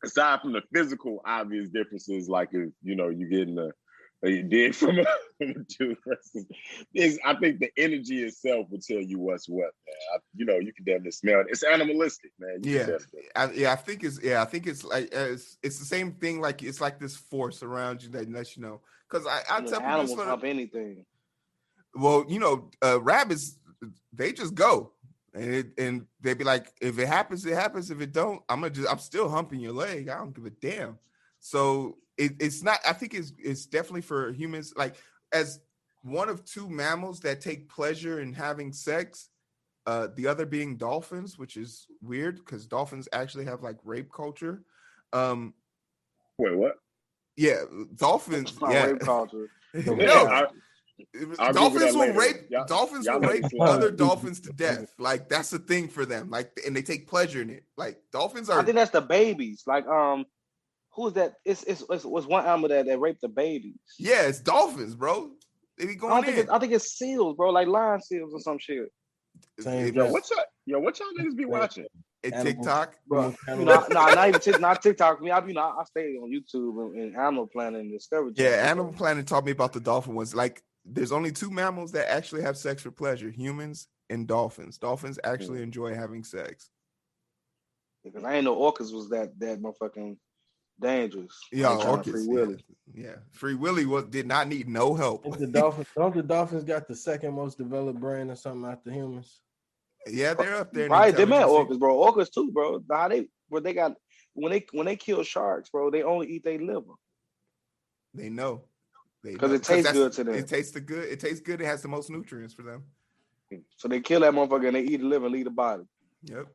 aside from the physical obvious differences, like if you know you getting a, a dick from a, from a dude versus is I think the energy itself will tell you what's what, man. I, you know, you can definitely smell it. It's animalistic, man. You Yeah. can I, yeah. I think it's yeah. I think it's like uh, it's, it's the same thing. Like it's like this force around you that lets you know. Because I, I I mean, tell people, animals it's for the- hump anything. well, you know, uh, rabbits they just go. And, it, and they'd be like, if it happens, it happens. If it don't, I'm gonna just, I'm still humping your leg. I don't give a damn. So it, it's not. I think it's, it's definitely for humans. Like as one of two mammals that take pleasure in having sex. Uh, the other being dolphins, which is weird because dolphins actually have like rape culture. Um, Wait, what? yeah, dolphins. It's Yeah, rape culture. no, I- I'll dolphins will later. rape Y'all- dolphins y'all will rape this other dolphins to death. Like that's the thing for them. Like and they take pleasure in it. Like dolphins are I think that's the babies. Like, um, who's that? It's it's it's was one animal that, that raped the babies. yeah, it's dolphins, bro. They be going don't think in. it's, I think it's seals, bro, like lion seals or some shit. Same It- Yo, thing. what's up? Yo, what y'all niggas be watching? it Animals. TikTok. Bro, Animal you know, no, not even Tik- not TikTok. Me, I you know, I stay on YouTube and, and Animal Planet and Discovery. Yeah, Channel. Animal Planet taught me about the dolphin ones. Like there's only two mammals that actually have sex for pleasure: humans and dolphins. Dolphins actually Hmm. enjoy having sex. because I ain't know orcas was that that motherfucking dangerous. Yeah, They trying to orchids. free yeah. Willy. Yeah, Free Willy was did not need no help. Don't the Dolphins, don't the Dolphins got the second most developed brain or something after humans? Yeah, they're up there. Right, they met orcas, bro. Orcas too, bro. How they where they got when they when they kill sharks, bro, they only eat their liver. They know. They 'Cause know. it tastes good to them. It tastes the good. It tastes good. It has the most nutrients for them. So they kill that motherfucker and they eat the liver and leave the body. Yep.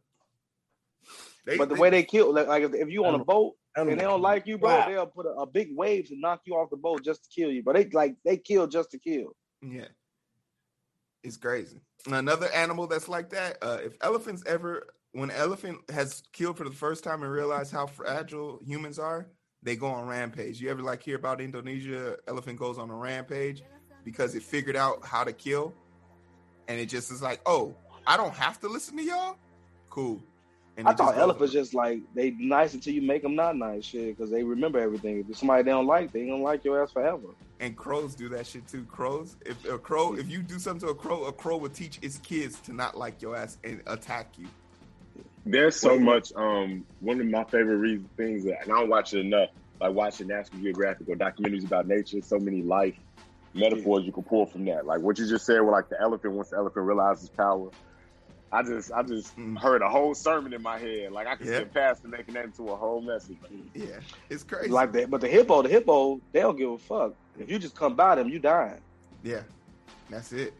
They, but the way they kill, like, like if, if you on a boat and they don't like you, bro, Wow. they'll put a, a big wave to knock you off the boat just to kill you. But they like they kill just to kill. Yeah. It's crazy. Another animal that's like that, uh, if elephants ever, when elephant has killed for the first time and realize how fragile humans are, they go on rampage. You ever like hear about Indonesia? Elephant goes on a rampage because it figured out how to kill. And it just is like, oh, I don't have to listen to y'all? Cool. And I thought elephants just like they nice until you make them not nice, shit, because they remember everything. If somebody they don't like, they ain't gonna like your ass forever. and crows do that shit too. Crows, if a crow, if you do something to a crow, a crow will teach its kids to not like your ass and attack you. There's so Wait. much. Um, one of my favorite reason, things, that, and I don't watch it enough, like watching National Geographic or documentaries about nature. So many life metaphors you can pull from that. Like what you just said, with like the elephant. Once the elephant realizes power, I just, I just Mm. heard a whole sermon in my head. Like I could Yeah. skip past and making that into a whole message. Yeah, it's crazy. Like that, but the hippo, the hippo, they don't give a fuck. If you just come by them, you dying. yeah, that's it.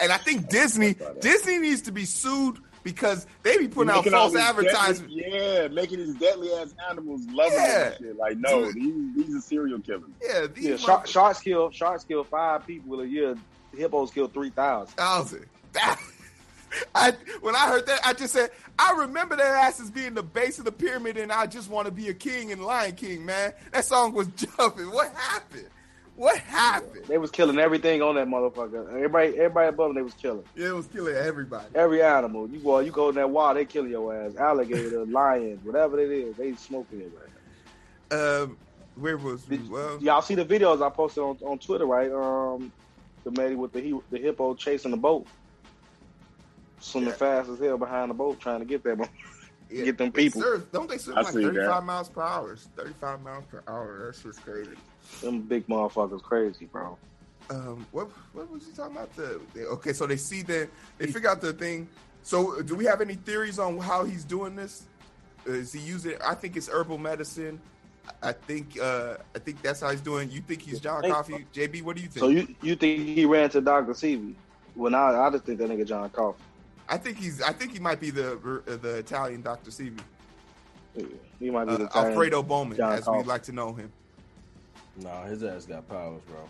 And I think Disney, Disney needs to be sued because they be putting out Making all false advertisements. Yeah, making these deadly ass animals loving Yeah. shit. Like no, Dude. these, these are serial killers. Yeah, these Yeah, motherfuckers- shark, sharks kill sharks kill five people a year. Hippos kill three thousand. thousand. I when I heard that, I just said, I remember their asses being the base of the pyramid, and I just want to be a king and Lion King, man. That song was jumping. What happened? What happened? They was killing everything on that motherfucker. Everybody, everybody above them, they was killing Yeah, it was killing everybody. every animal. You go, you go in that wild, they kill your ass. Alligator, lion, whatever it is, they smoking your ass. Um, where was? Did- Well, Y'all see the videos I posted on, on Twitter, right? Um, the lady with the he, the hippo chasing the boat, swimming Yeah. fast as hell behind the boat, trying to get that. one. yeah, get them people. surf- don't they swim I like see that. 35 miles per hour? 35 miles per hour. That's just crazy. Them big motherfuckers crazy, bro. Um, what what was you talking about? The, the okay, so they see that they figure out the thing. So, do we have any theories on how he's doing this? Is he using? I think it's herbal medicine. I think uh, I think that's how he's doing. You think he's John Hey, Coffey? JB, what do you think? So you you think he ran to Doctor Sebi? Well, now I just think that nigga John Coffey. I think he's. I think he might be the uh, the Italian Dr. Sebi, He might be uh, the Italian- Alfredo Bowman, John as we Coffey. like to know him. Nah, his ass got powers, bro.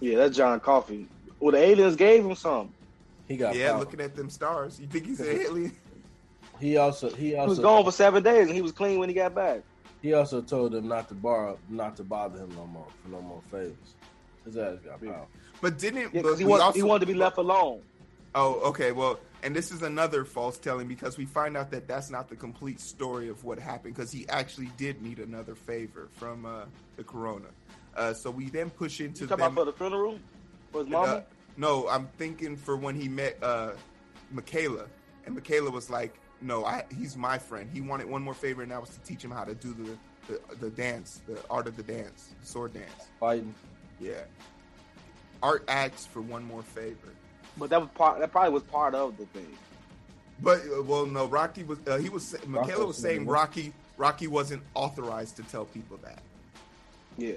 Yeah, that's John Coffey. Well, the aliens gave him some. He got Yeah, powers. looking at them stars, you think he's an alien? He also he He was also gone for seven days and he was clean when he got back. he also told them not to borrow, not to bother him no more for no more favors. His ass got Yeah. power. But didn't Yeah, but because he, we want, also, he wanted to be left alone. Oh, okay. Well, and this is another false telling because we find out that that's not the complete story of what happened because he actually did need another favor from uh, the corona. Uh, so we then push into You talking them. about for the funeral? For his mama? Uh, no, I'm thinking for when he met uh, Michaela, and Michaela was like, "No, I, he's my friend. He wanted one more favor, and that was to teach him how to do the the, the dance, the art of the dance, the sword dance. Fighting. Yeah, Art asks for one more favor." But that was part. That probably was part of the thing. But uh, well, no, Rocky was uh, he was Michaela was saying Rocky Rocky wasn't authorized to tell people that. Yeah.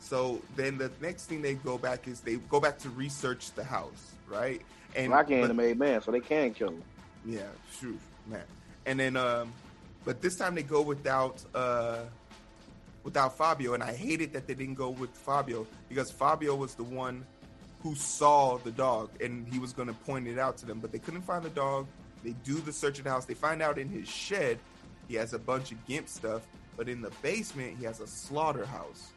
So then the next thing they go back is they go back to research the house, right? And Rocky ain't but- a made man, so they can kill him. Yeah, true, man. And then, um, but this time they go without uh, without Fabio, and I hated that they didn't go with Fabio because Fabio was the one who saw the dog, and he was going to point it out to them, but they couldn't find the dog. They do the search of the house. They find out in his shed he has a bunch of gimp stuff, but in the basement he has a slaughterhouse.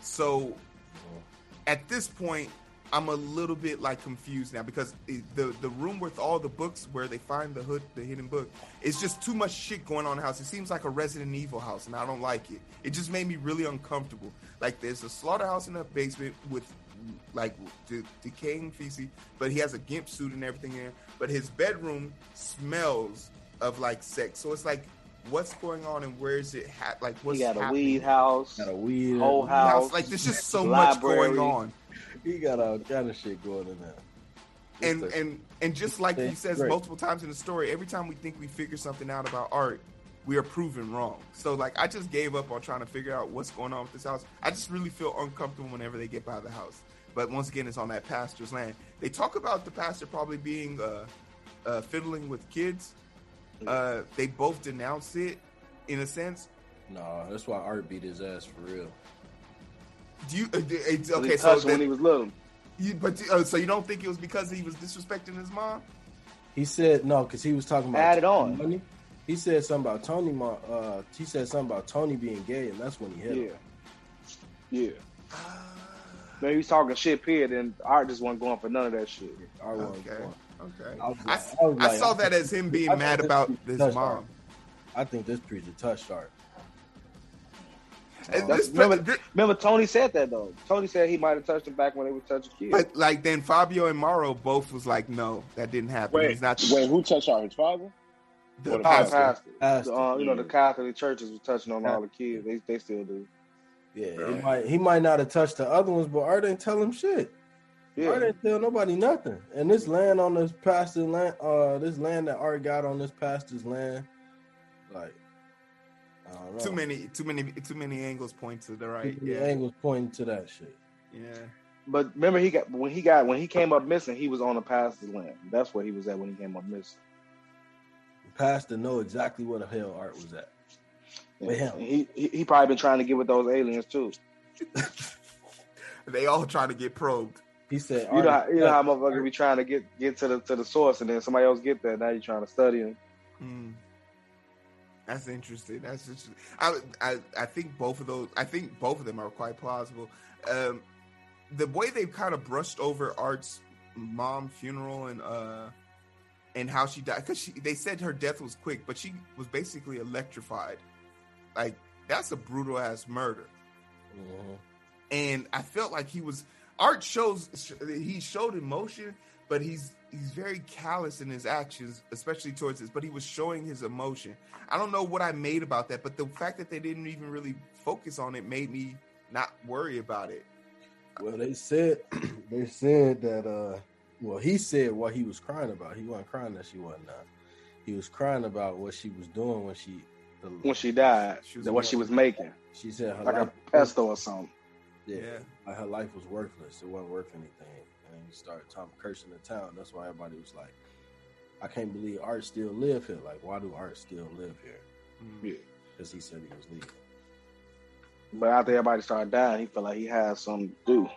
So at this point, I'm a little bit like confused now because the the room with all the books where they find the hood, the hidden book, it's just too much shit going on in the house. It seems like a Resident Evil house, and I don't like it. It just made me really uncomfortable. Like there's a slaughterhouse in the basement with like de- decaying feces, but he has a gimp suit and everything in. But his bedroom smells of like sex, so it's like what's going on and where is it ha- like what's he got a happening. weed house, Got a weed. whole House, house. like there's just so much going on He got all kind of shit going in there. and a- and and just like he says great. multiple times in the story every time we think we figure something out about art we are proven wrong so like i just gave up on trying to figure out what's going on with this house i just really feel uncomfortable whenever they get by the house but once again it's on that pastor's land they talk about the pastor probably being uh, uh fiddling with kids uh they both denounce it in a sense no, that's why Art beat his ass for real. do you uh, it's, okay so touched him when he was little. you, but uh, so you don't think it was because he was disrespecting his mom He said no because he was talking about Add it Tony on. Money. He said something about Tony. Uh, he said something about Tony being gay, and that's when he hit Yeah, him. yeah. Maybe he's talking shit. Period, and Art just wasn't going for none of that shit. Art wasn't Okay. going. okay I was I, like- s- I was I saw that as him being I mad thought about this his mom Art. I think this preacher touched Art. And Uh, this- remember, this- remember, Tony said that though. Tony said he might have touched him back when they were touching kids. But like then Fabio and Mauro both was like, no, that didn't happen. Wait, He's not wait, who touched on his father? the the pastor. pastor. Pastor. Uh, you know, the Catholic churches were touching on all the kids. They they still do. Yeah, Right. he might he might not have touched the other ones, but Art didn't tell him shit. Art didn't tell nobody nothing. And this land on this pastor's land, uh, this land that Art got on this pastor's land, like I don't know. Too many, too many, too many angles point to the right. The Yeah, angles pointing to that shit. yeah. but remember he got when he got when he came up missing, he was on the pastor's land. That's where he was at when he came up missing. The pastor know exactly where the hell Art was at. With him. He, he he probably been trying to get with those aliens too. They all try to get probed. He said, You know, how, you know how motherfuckers be trying to get get to the to the source, and then somebody else get that. Now you're trying to study him. Hmm. That's interesting. That's interesting. I, I, I think both of those. I think both of them are quite plausible. Um, the way they've kind of brushed over Art's mom funeral and uh, and how she died because she they said her death was quick, but she was basically electrified. Like that's a brutal ass murder. Mhm. and I felt like he was art shows he showed emotion, but he's he's very callous in his actions, especially towards this. But he was showing his emotion. I don't know what I made about that, but the fact that they didn't even really focus on it made me not worry about it. Well, they said they said that. uh Well, he said what he was crying about. He wasn't crying that she wasn't. Not. He was crying about what she was doing when she. The, When she died, She was than what she was making, she said her like life, a pesto or something. yeah, Yeah. like her life was worthless. It wasn't worth anything. And he started talking cursing the town. That's why everybody was like, "I can't believe Art still live here. Like, why do Art still live here?" Mm. Yeah. Because he said he was leaving. But after everybody started dying, he felt like he had something to do.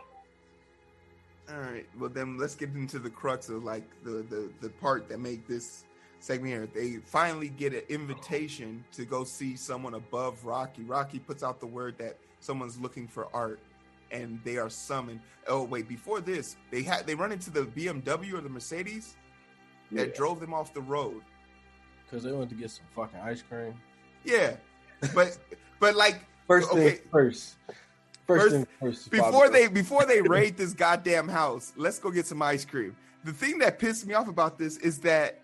All right. Well, then let's get into the crux of like the the the part that make this segment here. They finally get an invitation to go see someone above Rocky. Rocky puts out the word that someone's looking for art, and they are summoned. Oh wait, before this, they had they run into the BMW or the Mercedes that Yeah. drove them off the road. Because they went to get some fucking ice cream. Yeah, but but like First Okay. thing first. First, First- thing first. before they before they raid this goddamn house, let's go get some ice cream. The thing that pissed me off about this is that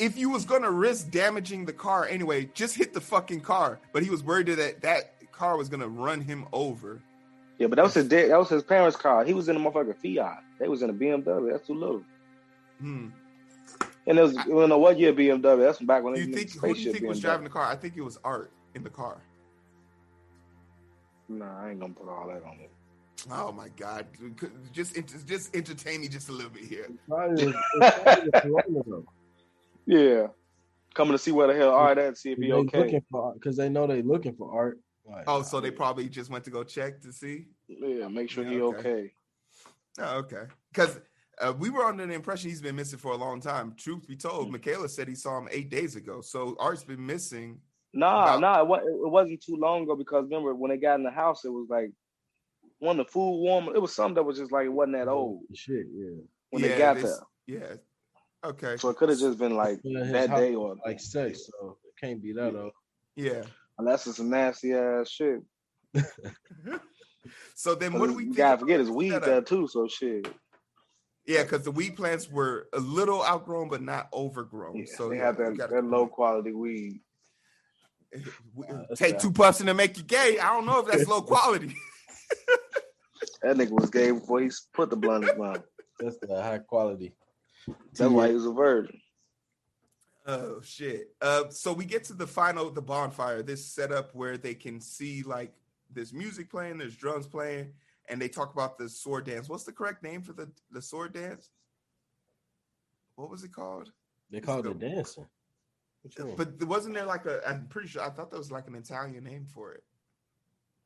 if you was gonna risk damaging the car anyway, just hit the fucking car. But he was worried that that car was gonna run him over. Yeah, but that was his dad. That was his parents' car. He was in a motherfucking Fiat. They was in a BMW. That's too little. Hmm. And it was, I don't know what year BMW. That's from back when Do you think who do you spaceship think was driving the car? I think it was Art in the car. Nah, I ain't gonna put all that on it. Oh my god! Just just entertain me just a little bit here. Yeah, coming to see where the hell Art at, see if he okay. looking for because they know they looking for art. Like, Oh, so they probably just went to go check to see. Yeah, make sure Yeah, he okay. okay. Oh, okay. Because uh, we were under the impression he's been missing for a long time. Truth be told, Mm. Michaela said he saw him eight days ago. So Art's been missing. Nah, About- nah, it, wa- it wasn't too long ago because remember when they got in the house, it was like when the food warm. It was something that was just like it wasn't that old Shit, yeah. when Yeah, they got this- there. Yeah. Okay. So it could have just been like Yeah, that day or Like sex, so it can't be that though. Yeah. unless it's some nasty ass shit. So then, what do we you think? gotta forget it's the weed setup? there too. So shit. Yeah, because the weed plants were a little outgrown, but not overgrown. Yeah, so they yeah, have that, got a that low quality weed. Uh, that's take bad. two puffs and to make you gay. I don't know if that's low quality. That nigga was gay before he put the blunt in his mouth. That's the high quality. That's why he was a virgin. Oh shit. Uh so we get to the final the bonfire, this setup where they can see like there's music playing, there's drums playing, and they talk about the sword dance. What's the correct name for the the sword dance? What was it called? They called it dancing. What? But wasn't there like a I'm pretty sure I thought there was like an Italian name for it.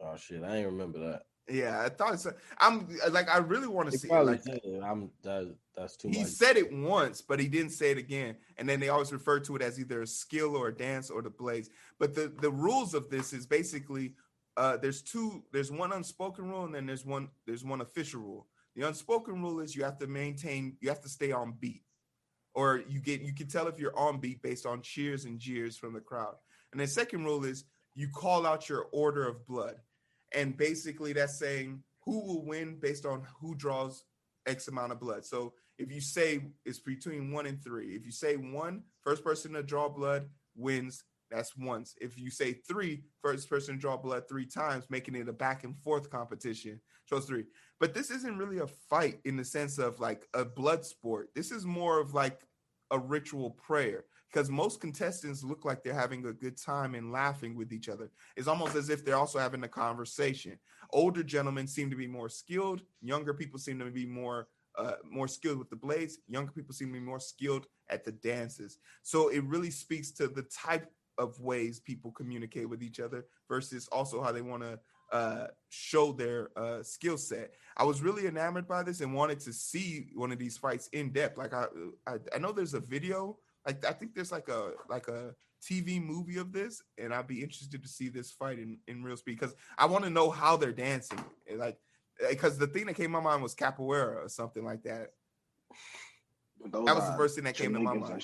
oh shit, I ain't remember that. Yeah, I thought so. I'm like I really want to see it. Like. I'm that. That's too he much. said it once, but he didn't say it again. And then they always refer to it as either a skill or a dance or the blades. But the the rules of this is basically uh there's two there's one unspoken rule and then there's one there's one official rule. The unspoken rule is you have to maintain you have to stay on beat. Or you get you can tell if you're on beat based on cheers and jeers from the crowd. And the second rule is you call out your order of blood. And basically that's saying who will win based on who draws X amount of blood. So if you say it's between one and three, if you say one, first person to draw blood wins. That's once. If you say three, first person to draw blood three times, making it a back and forth competition. It's three. But this isn't really a fight in the sense of like a blood sport. This is more of like a ritual prayer because most contestants look like they're having a good time and laughing with each other. It's almost as if they're also having a conversation. Older gentlemen seem to be more skilled. Younger people seem to be more uh, more skilled with the blades. Younger people seem to be more skilled at the dances. So it really speaks to the type of ways people communicate with each other versus also how they want to uh, show their uh, skill set. I was really enamored by this and wanted to see one of these fights in depth. Like I, I, I know there's a video. Like I think there's like a like a TV movie of this, and I'd be interested to see this fight in in real speed because I want to know how they're dancing. Like because the thing that came to my mind was capoeira or something like that. Those That was the first thing that came to my mind.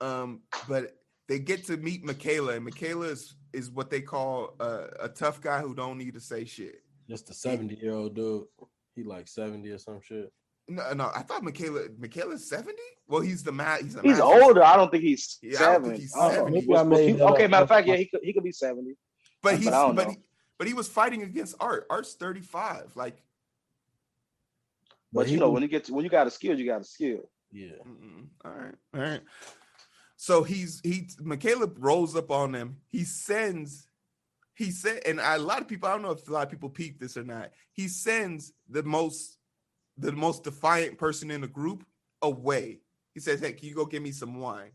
Um, but they get to meet Michaela, and Michaela is, is what they call a, a tough guy who don't need to say shit. Just a 70 year old dude. He like 70 or some shit. No, no, I thought Michaela Michaela's 70? Well, he's the man. He's, a He's older. I don't think he's Yeah, I seventy. think he's I don't know. 70. Maybe made that okay, up. matter of fact, yeah, he could he could be seventy. But but he's I don't but he, but he was fighting against Art. Art's 35. Like, But he you know, was- when you get to, when you got a skill, you got a skill. Yeah. mm-mm. all right, all right. So he's he Michaela rolls up on them. He sends he said, and a lot of people, I don't know if a lot of people peep this or not. He sends the most the most defiant person in the group away. He says, Hey, can you go get me some wine?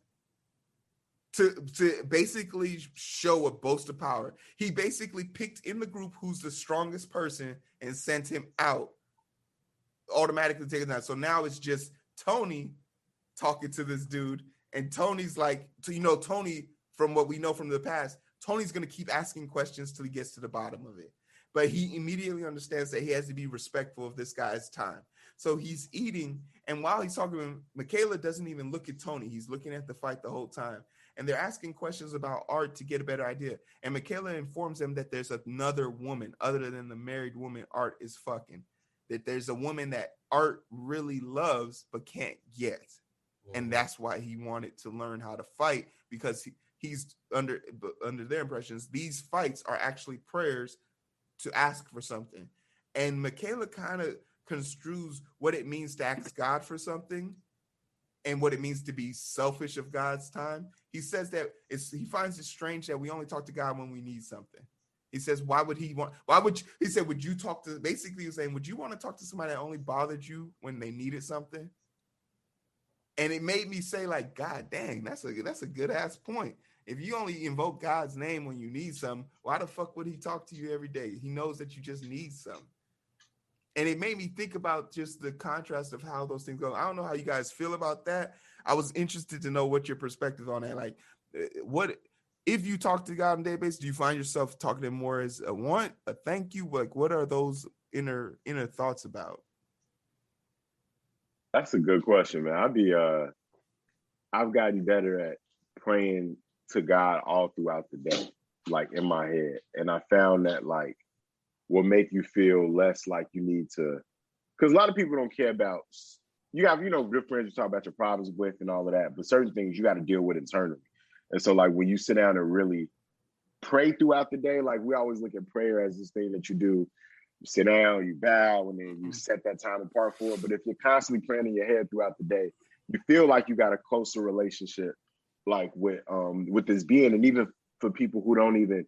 To to basically show a boast of power. He basically picked in the group who's the strongest person and sent him out. Automatically taking that. So now it's just Tony talking to this dude, and Tony's like, so you know, Tony, from what we know from the past, Tony's gonna keep asking questions till he gets to the bottom of it. But he immediately understands that he has to be respectful of this guy's time. So he's eating, and while he's talking, to him, Michaela doesn't even look at Tony. He's looking at the fight the whole time. And they're asking questions about art to get a better idea. And Michaela informs them that there's another woman other than the married woman art is fucking. That there's a woman that art really loves but can't get and that's why he wanted to learn how to fight because he, he's under under their impressions these fights are actually prayers to ask for something and michaela kind of construes what it means to ask god for something and what it means to be selfish of god's time he says that it's he finds it strange that we only talk to god when we need something. He says why would he want why would you, he said would you talk to basically he was saying would you want to talk to somebody that only bothered you when they needed something? And it made me say like god dang that's a that's a good ass point. If you only invoke god's name when you need something why the fuck would he talk to you every day? He knows that you just need something and it made me think about just the contrast of how those things go i don't know how you guys feel about that i was interested to know what your perspective on that like uh, what if you talk to god on a daily do you find yourself talking to more as a want a thank you like what are those inner inner thoughts about That's a good question, man. I'd be uh I've gotten better at praying to God all throughout the day, like in my head. And I found that like will make you feel less like you need to because a lot of people don't care about you have, you know, good friends you talk about your problems with and all of that, but certain things you got to deal with internally. And so like when you sit down and really pray throughout the day, like we always look at prayer as this thing that you do. You sit down, you bow, and then you set that time apart for it. But if you're constantly praying in your head throughout the day, you feel like you got a closer relationship like with um with this being and even for people who don't even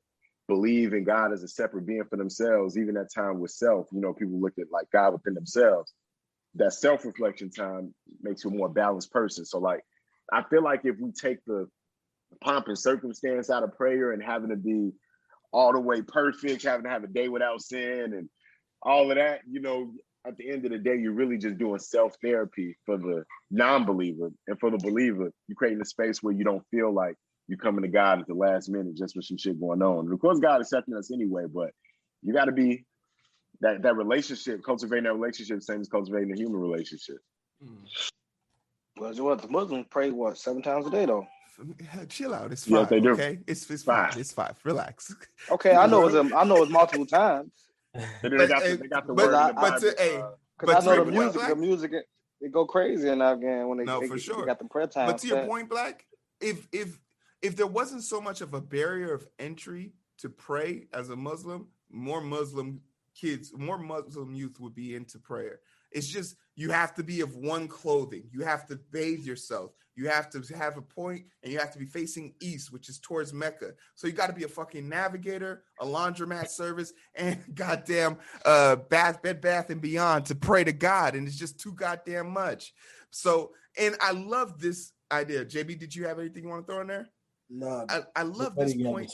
believe in God as a separate being for themselves, even that time with self, you know, people look at like God within themselves. That self-reflection time makes you a more balanced person. So like I feel like if we take the pomp and circumstance out of prayer and having to be all the way perfect, having to have a day without sin and all of that, you know, at the end of the day, you're really just doing self therapy for the non believer. And for the believer, you're creating a space where you don't feel like you're coming to God at the last minute just with some shit going on. And of course, God accepting us anyway, but you got to be that, that relationship, cultivating that relationship, same as cultivating a human relationship. Well, you know what? The Muslims pray what seven times a day though. Chill out. It's Yes, they do. Okay, it's it's fine. Five. It's fine. Relax. Okay, I know it's a, I know it's multiple times And then But, they got, the, they got the but- word in the but Bible. to- hey, uh, because But I know to the your music. point, The Black- music it, it go crazy in Afghan when they, No, they, for they sure. got the prayer time. But to your set. point, Black, if if if there wasn't so much of a barrier of entry to pray as a Muslim, more Muslim kids, more Muslim youth would be into prayer. It's just you have to be of one clothing. You have to bathe yourself. You have to have a point, and you have to be facing east, which is towards Mecca. So you got to be a fucking navigator, a laundromat service, and goddamn uh bath, bed, bath, and beyond to pray to God. And it's just too goddamn much. So, and I love this idea. JB, did you have anything you want to throw in there? Nah, I, I love this point.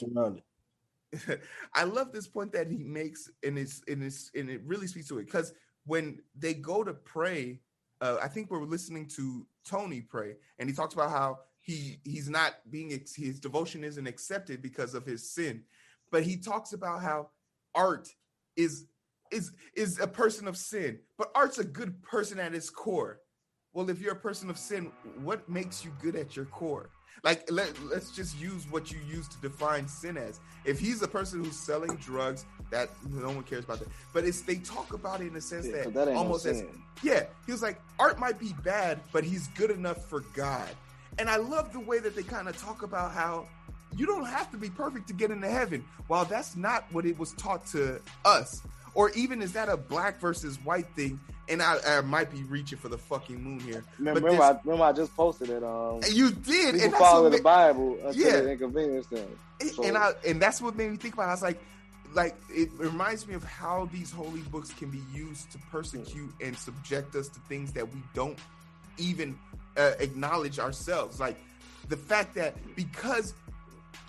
I love this point that he makes, and it's and it's and it really speaks to it because when they go to pray, uh, I think we're listening to Tony pray, and he talks about how he he's not being ex- his devotion isn't accepted because of his sin, but he talks about how art is is is a person of sin, but art's a good person at its core. Well, if you're a person of sin, what makes you good at your core? Like let, let's just use what you use to define sin as. If he's a person who's selling drugs, that no one cares about that. But it's they talk about it in a sense Yeah, that, that ain't no almost as yeah, he was like, art might be bad, but he's good enough for God. And I love the way that they kind of talk about how you don't have to be perfect to get into heaven. While that's not what it was taught to us, or even is that a black versus white thing? And I, I might be reaching for the fucking moon here. Remember, but remember, I, remember I just posted it. Um, And you did, and follow the Bible until Yeah. it inconvenience them. So- and I and that's what made me think about. It. I was like, like it reminds me of how these holy books can be used to persecute and subject us to things that we don't even uh, acknowledge ourselves. Like the fact that because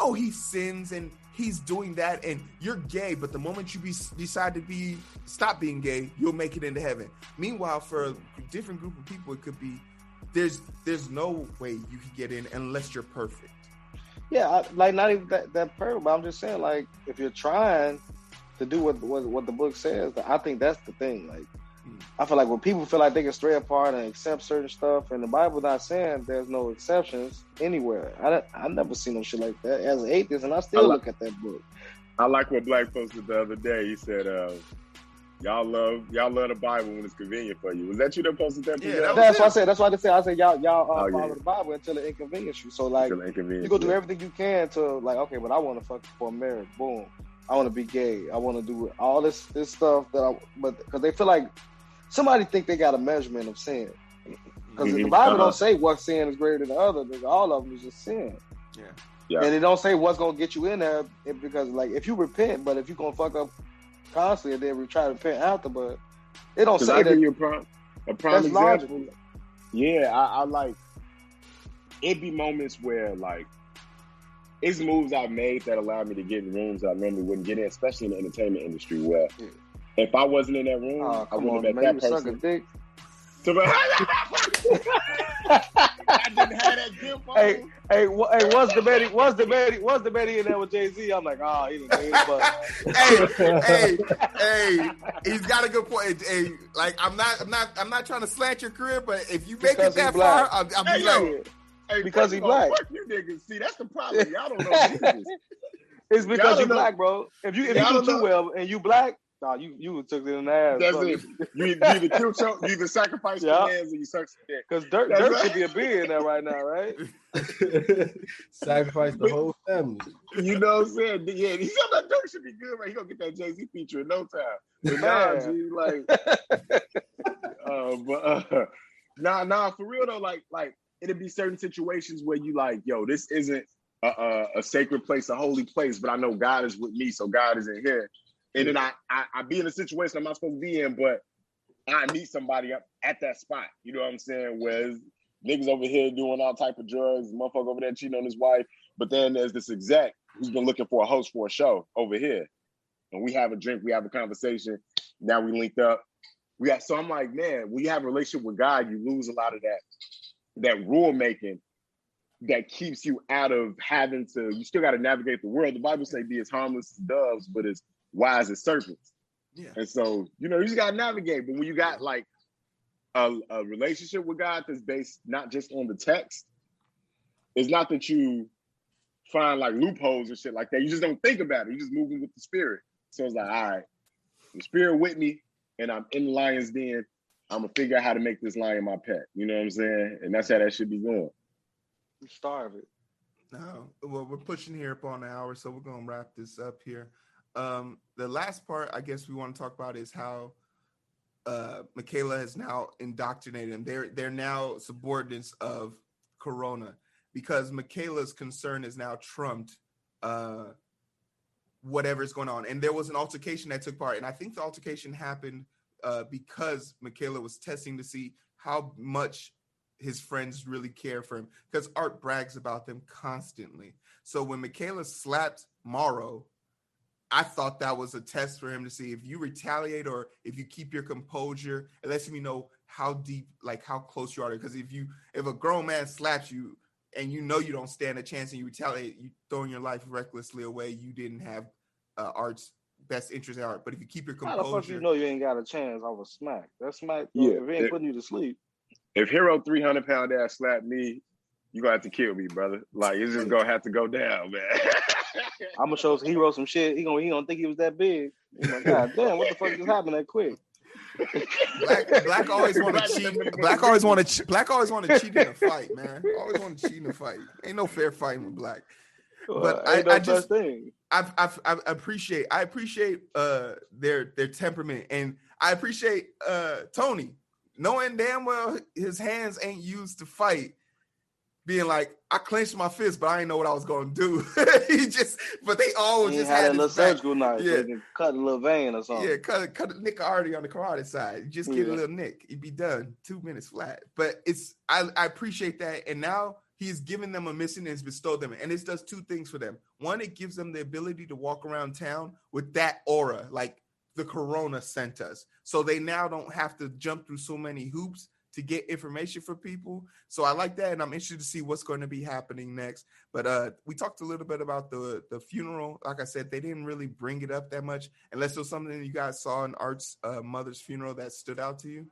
oh he sins and he's doing that and you're gay, but the moment you be, decide to be stop being gay, you'll make it into heaven. Meanwhile, for a different group of people, it could be there's there's no way you can get in unless you're perfect. Yeah, I, like not even that, that perfect, but I'm just saying, like, if you're trying to do what what, what the book says, I think that's the thing. Like. I feel like when people feel like they can stray apart and accept certain stuff, and the Bible's not saying there's no exceptions anywhere. I I never seen no shit like that as an atheist, and I still I li- look at that book. I like what Black posted the other day. He said, uh, "Y'all love y'all love the Bible when it's convenient for you." Was that you that posted that? Yeah, that That's it. why I said. That's why I said. I said y'all y'all uh, Oh, yeah. follow the Bible until it inconveniences you. So like, Until you go do everything you can to like, okay, but I want to fuck for marriage. Boom. I want to be gay. I want to do all this this stuff that I, but because they feel like somebody think they got a measurement of sin. Because the Mhm. Bible Uh-huh. don't say what sin is greater than the other. Because all of them is just sin. Yeah. Yeah. And it don't say what's gonna get you in there it- because like if you repent, but if you gonna fuck up constantly and then we try to repent after, but it don't say I that. give you a prime, a prime That's example. logical. Yeah, I, I like. It be moments where like, it's moves I've made that allowed me to get in rooms I normally wouldn't get in, especially in the entertainment industry. Where Yeah. If I wasn't in that room, Oh, I wouldn't on, have met you that suck a person. dick. So, I didn't have that gift. Hey, hey, wha- hey, what's the Betty? What's the Betty? What's the Betty in there with Jay Z? I'm like, oh, he didn't do it, but hey, hey, hey, he's got a good point. Hey, like I'm not, I'm not, I'm not trying to slant your career, but if you make it Because he that black. far, I'll, I'll Hey, be yo. like, Hey, because first he black. Fuck you niggas. See, that's the problem. Y'all don't know Jesus. it's because Y'all know- black, bro. If you if you Y'all do don't too know- well and you black, Nah, you you took it in the ass. That's it. You, you either kill Cho- you either sacrifice Yeah. your hands or you suck some dick. Because Dirk, That's Dirk right. should be a billionaire right now, right? Sacrifice the whole family. You know what I'm saying? Yeah, he said that Dirk should be good, right? He gonna get that Jay Z feature in no time. But nah, G, like, uh, but uh, nah, nah, for real though, like, like it'd be certain situations where you like, yo, this isn't a, a, a sacred place, a holy place, but I know God is with me, so God is in here. And then I, I, I be in a situation I'm not supposed to be in, but I meet somebody up at that spot. You know what I'm saying? Where niggas over here doing all type of drugs, motherfucker over there cheating on his wife. But then there's this exec who's been looking for a host for a show over here. And we have a drink, we have a conversation. Now we linked up. We got so I'm like, man, when you have a relationship with God, you lose a lot of that that rule making that keeps you out of having to, you still got to navigate the world. The Bible say be as harmless as doves, but as wise as serpents. Yeah. And so, you know, you just gotta navigate. But when you got like a, a relationship with God that's based not just on the text, it's not that you find like loopholes and shit like that. You just don't think about it. You just moving with the spirit. So it's like, all right, the spirit with me, and I'm in the lion's den. I'm gonna figure out how to make this lion my pet. You know what I'm saying? And that's how that should be going. You starve it. No, well, we're pushing here up on the hour, so we're gonna wrap this up here. Um, the last part, I guess, we want to talk about is how uh, Michaela has now indoctrinated them. They're they're now subordinates of Corona because Michaela's concern is now trumped uh, whatever's going on. And there was an altercation that took part, and I think the altercation happened uh, because Michaela was testing to see how much his friends really care for him because Art brags about them constantly. So when Michaela slapped Mauro, I thought that was a test for him to see if you retaliate or if you keep your composure, it lets me know how deep, like how close you are. Because if you, if a grown man slaps you and you know you don't stand a chance and you retaliate, you throwing your life recklessly away, you didn't have uh, Art's best interest at heart. But if you keep your How the fuck composure, you know you ain't got a chance I a smack? That smack, Yeah, yeah, if it ain't it- putting you to sleep. If Heero 300 pound ass slapped me, you gonna have to kill me, brother. Like it's just gonna have to go down, man. I'm gonna show Heero some shit. He gonna he gonna think he was that big. Like, God damn, what the fuck just happened that quick? Black, black always want to cheat. Black always want to. Black always want to cheat in a fight, man. Always want to cheat in a fight. Ain't no fair fighting with black. But Uh, I- no I just- thing. I, I, I appreciate. I appreciate uh their their temperament, and I appreciate uh Tony knowing damn well his hands ain't used to fight. Being like, I clenched my fist, but I didn't know what I was gonna do. he just, but they always He just had had a little surgical knife, Yeah. so cut a little vein or something. Yeah, cut cut a nick already on the karate side. Just get a little nick. You'd be done. Two minutes flat. But it's I, I appreciate that. And now he's given them a mission and has bestowed them. And this does two things for them. One, it gives them the ability to walk around town with that aura, like the corona sent us. So they now don't have to jump through so many hoops to get information for people. So I like that, and I'm interested to see what's going to be happening next. But uh, we talked a little bit about the the funeral. Like I said, they didn't really bring it up that much, unless it was something you guys saw in Art's uh, mother's funeral that stood out to you.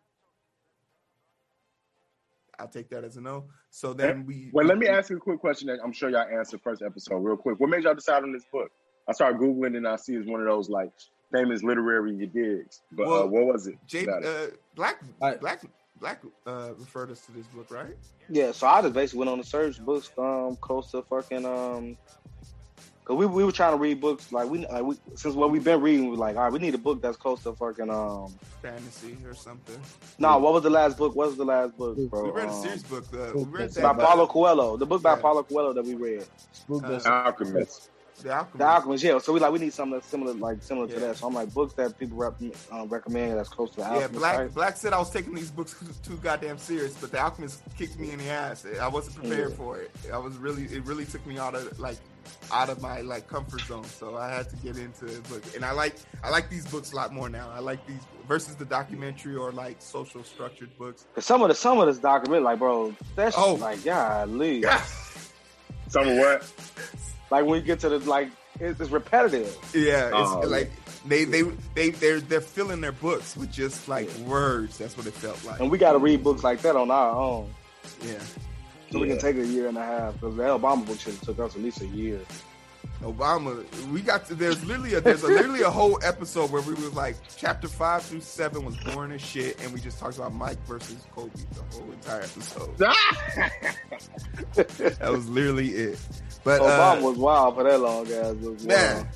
I'll take that as a no. So then we. well, let me ask you a quick question that I'm sure y'all answered first episode real quick. What made y'all decide on this book? I started googling and I see it's one of those like famous literary digs. But uh, what was it? Jay, about it? uh, Black, I- Black, Black uh, referred us to this book, right? Yeah, so I just basically went on the search books um close to fucking um cause we, we were trying to read books like we like we since what we've been reading we like all right we need a book that's close to fucking um Fantasy or something. no what was the last book what was the last book bro We read a Um, series book. Uh, we read It's that. by Paulo Coelho the book by Yeah. Paulo Coelho that we read Spook Uh, Alchemist. The Alchemist. the Alchemist yeah so we like we need something that's similar like similar Yeah. to that so I'm like books that people rep, um, recommend that's close to the Yeah, Alchemist Black right? Black said I was taking these books too goddamn serious, but the Alchemist kicked me in the ass. I wasn't prepared Yeah. for it. I was really it really took me out of like out of my like comfort zone. So I had to get into the book. And I like I like these books a lot more now. I like these versus the documentary or like social structured books. Cause some of the some of this document like bro that's Oh. like golly Some of what? like when you get to the like it's, it's repetitive Yeah, it's Oh, like they they they they're they're filling their books with just like words. That's what it felt like. and we got to read books like that on our own. Yeah. So we can take a year and a half because the Obama book should have took us at least a year. Obama. We got to. There's literally a there's a, literally a whole episode where we was like chapter five through seven was boring as shit, and we just talked about Mike versus Kobe the whole entire episode. that was literally it. But Obama uh, was wild for that long, guys. It was Man. wild.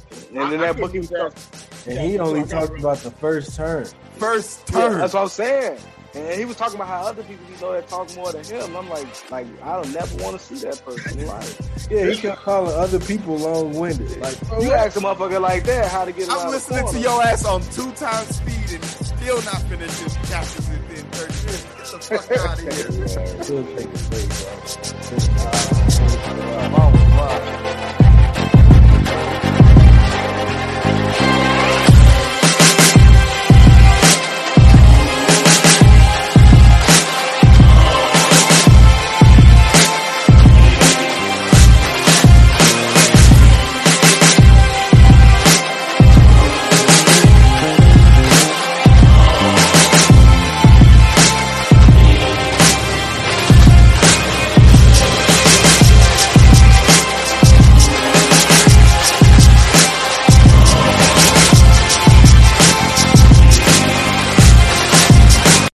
And then I- I that book he was couldn't And he only talked about the first term. first yeah, turn. that's what I'm saying. And he was talking about how other people he know that talk more than him. I'm like, like I don't never want to see that person. Like, Yeah, he kept calling other people long winded. Like, bro, you ask a motherfucker like that how to get around I'm the listening to corner. your ass on two times speed and still not finished this chapters within 30 minutes. Get the fuck out of here. still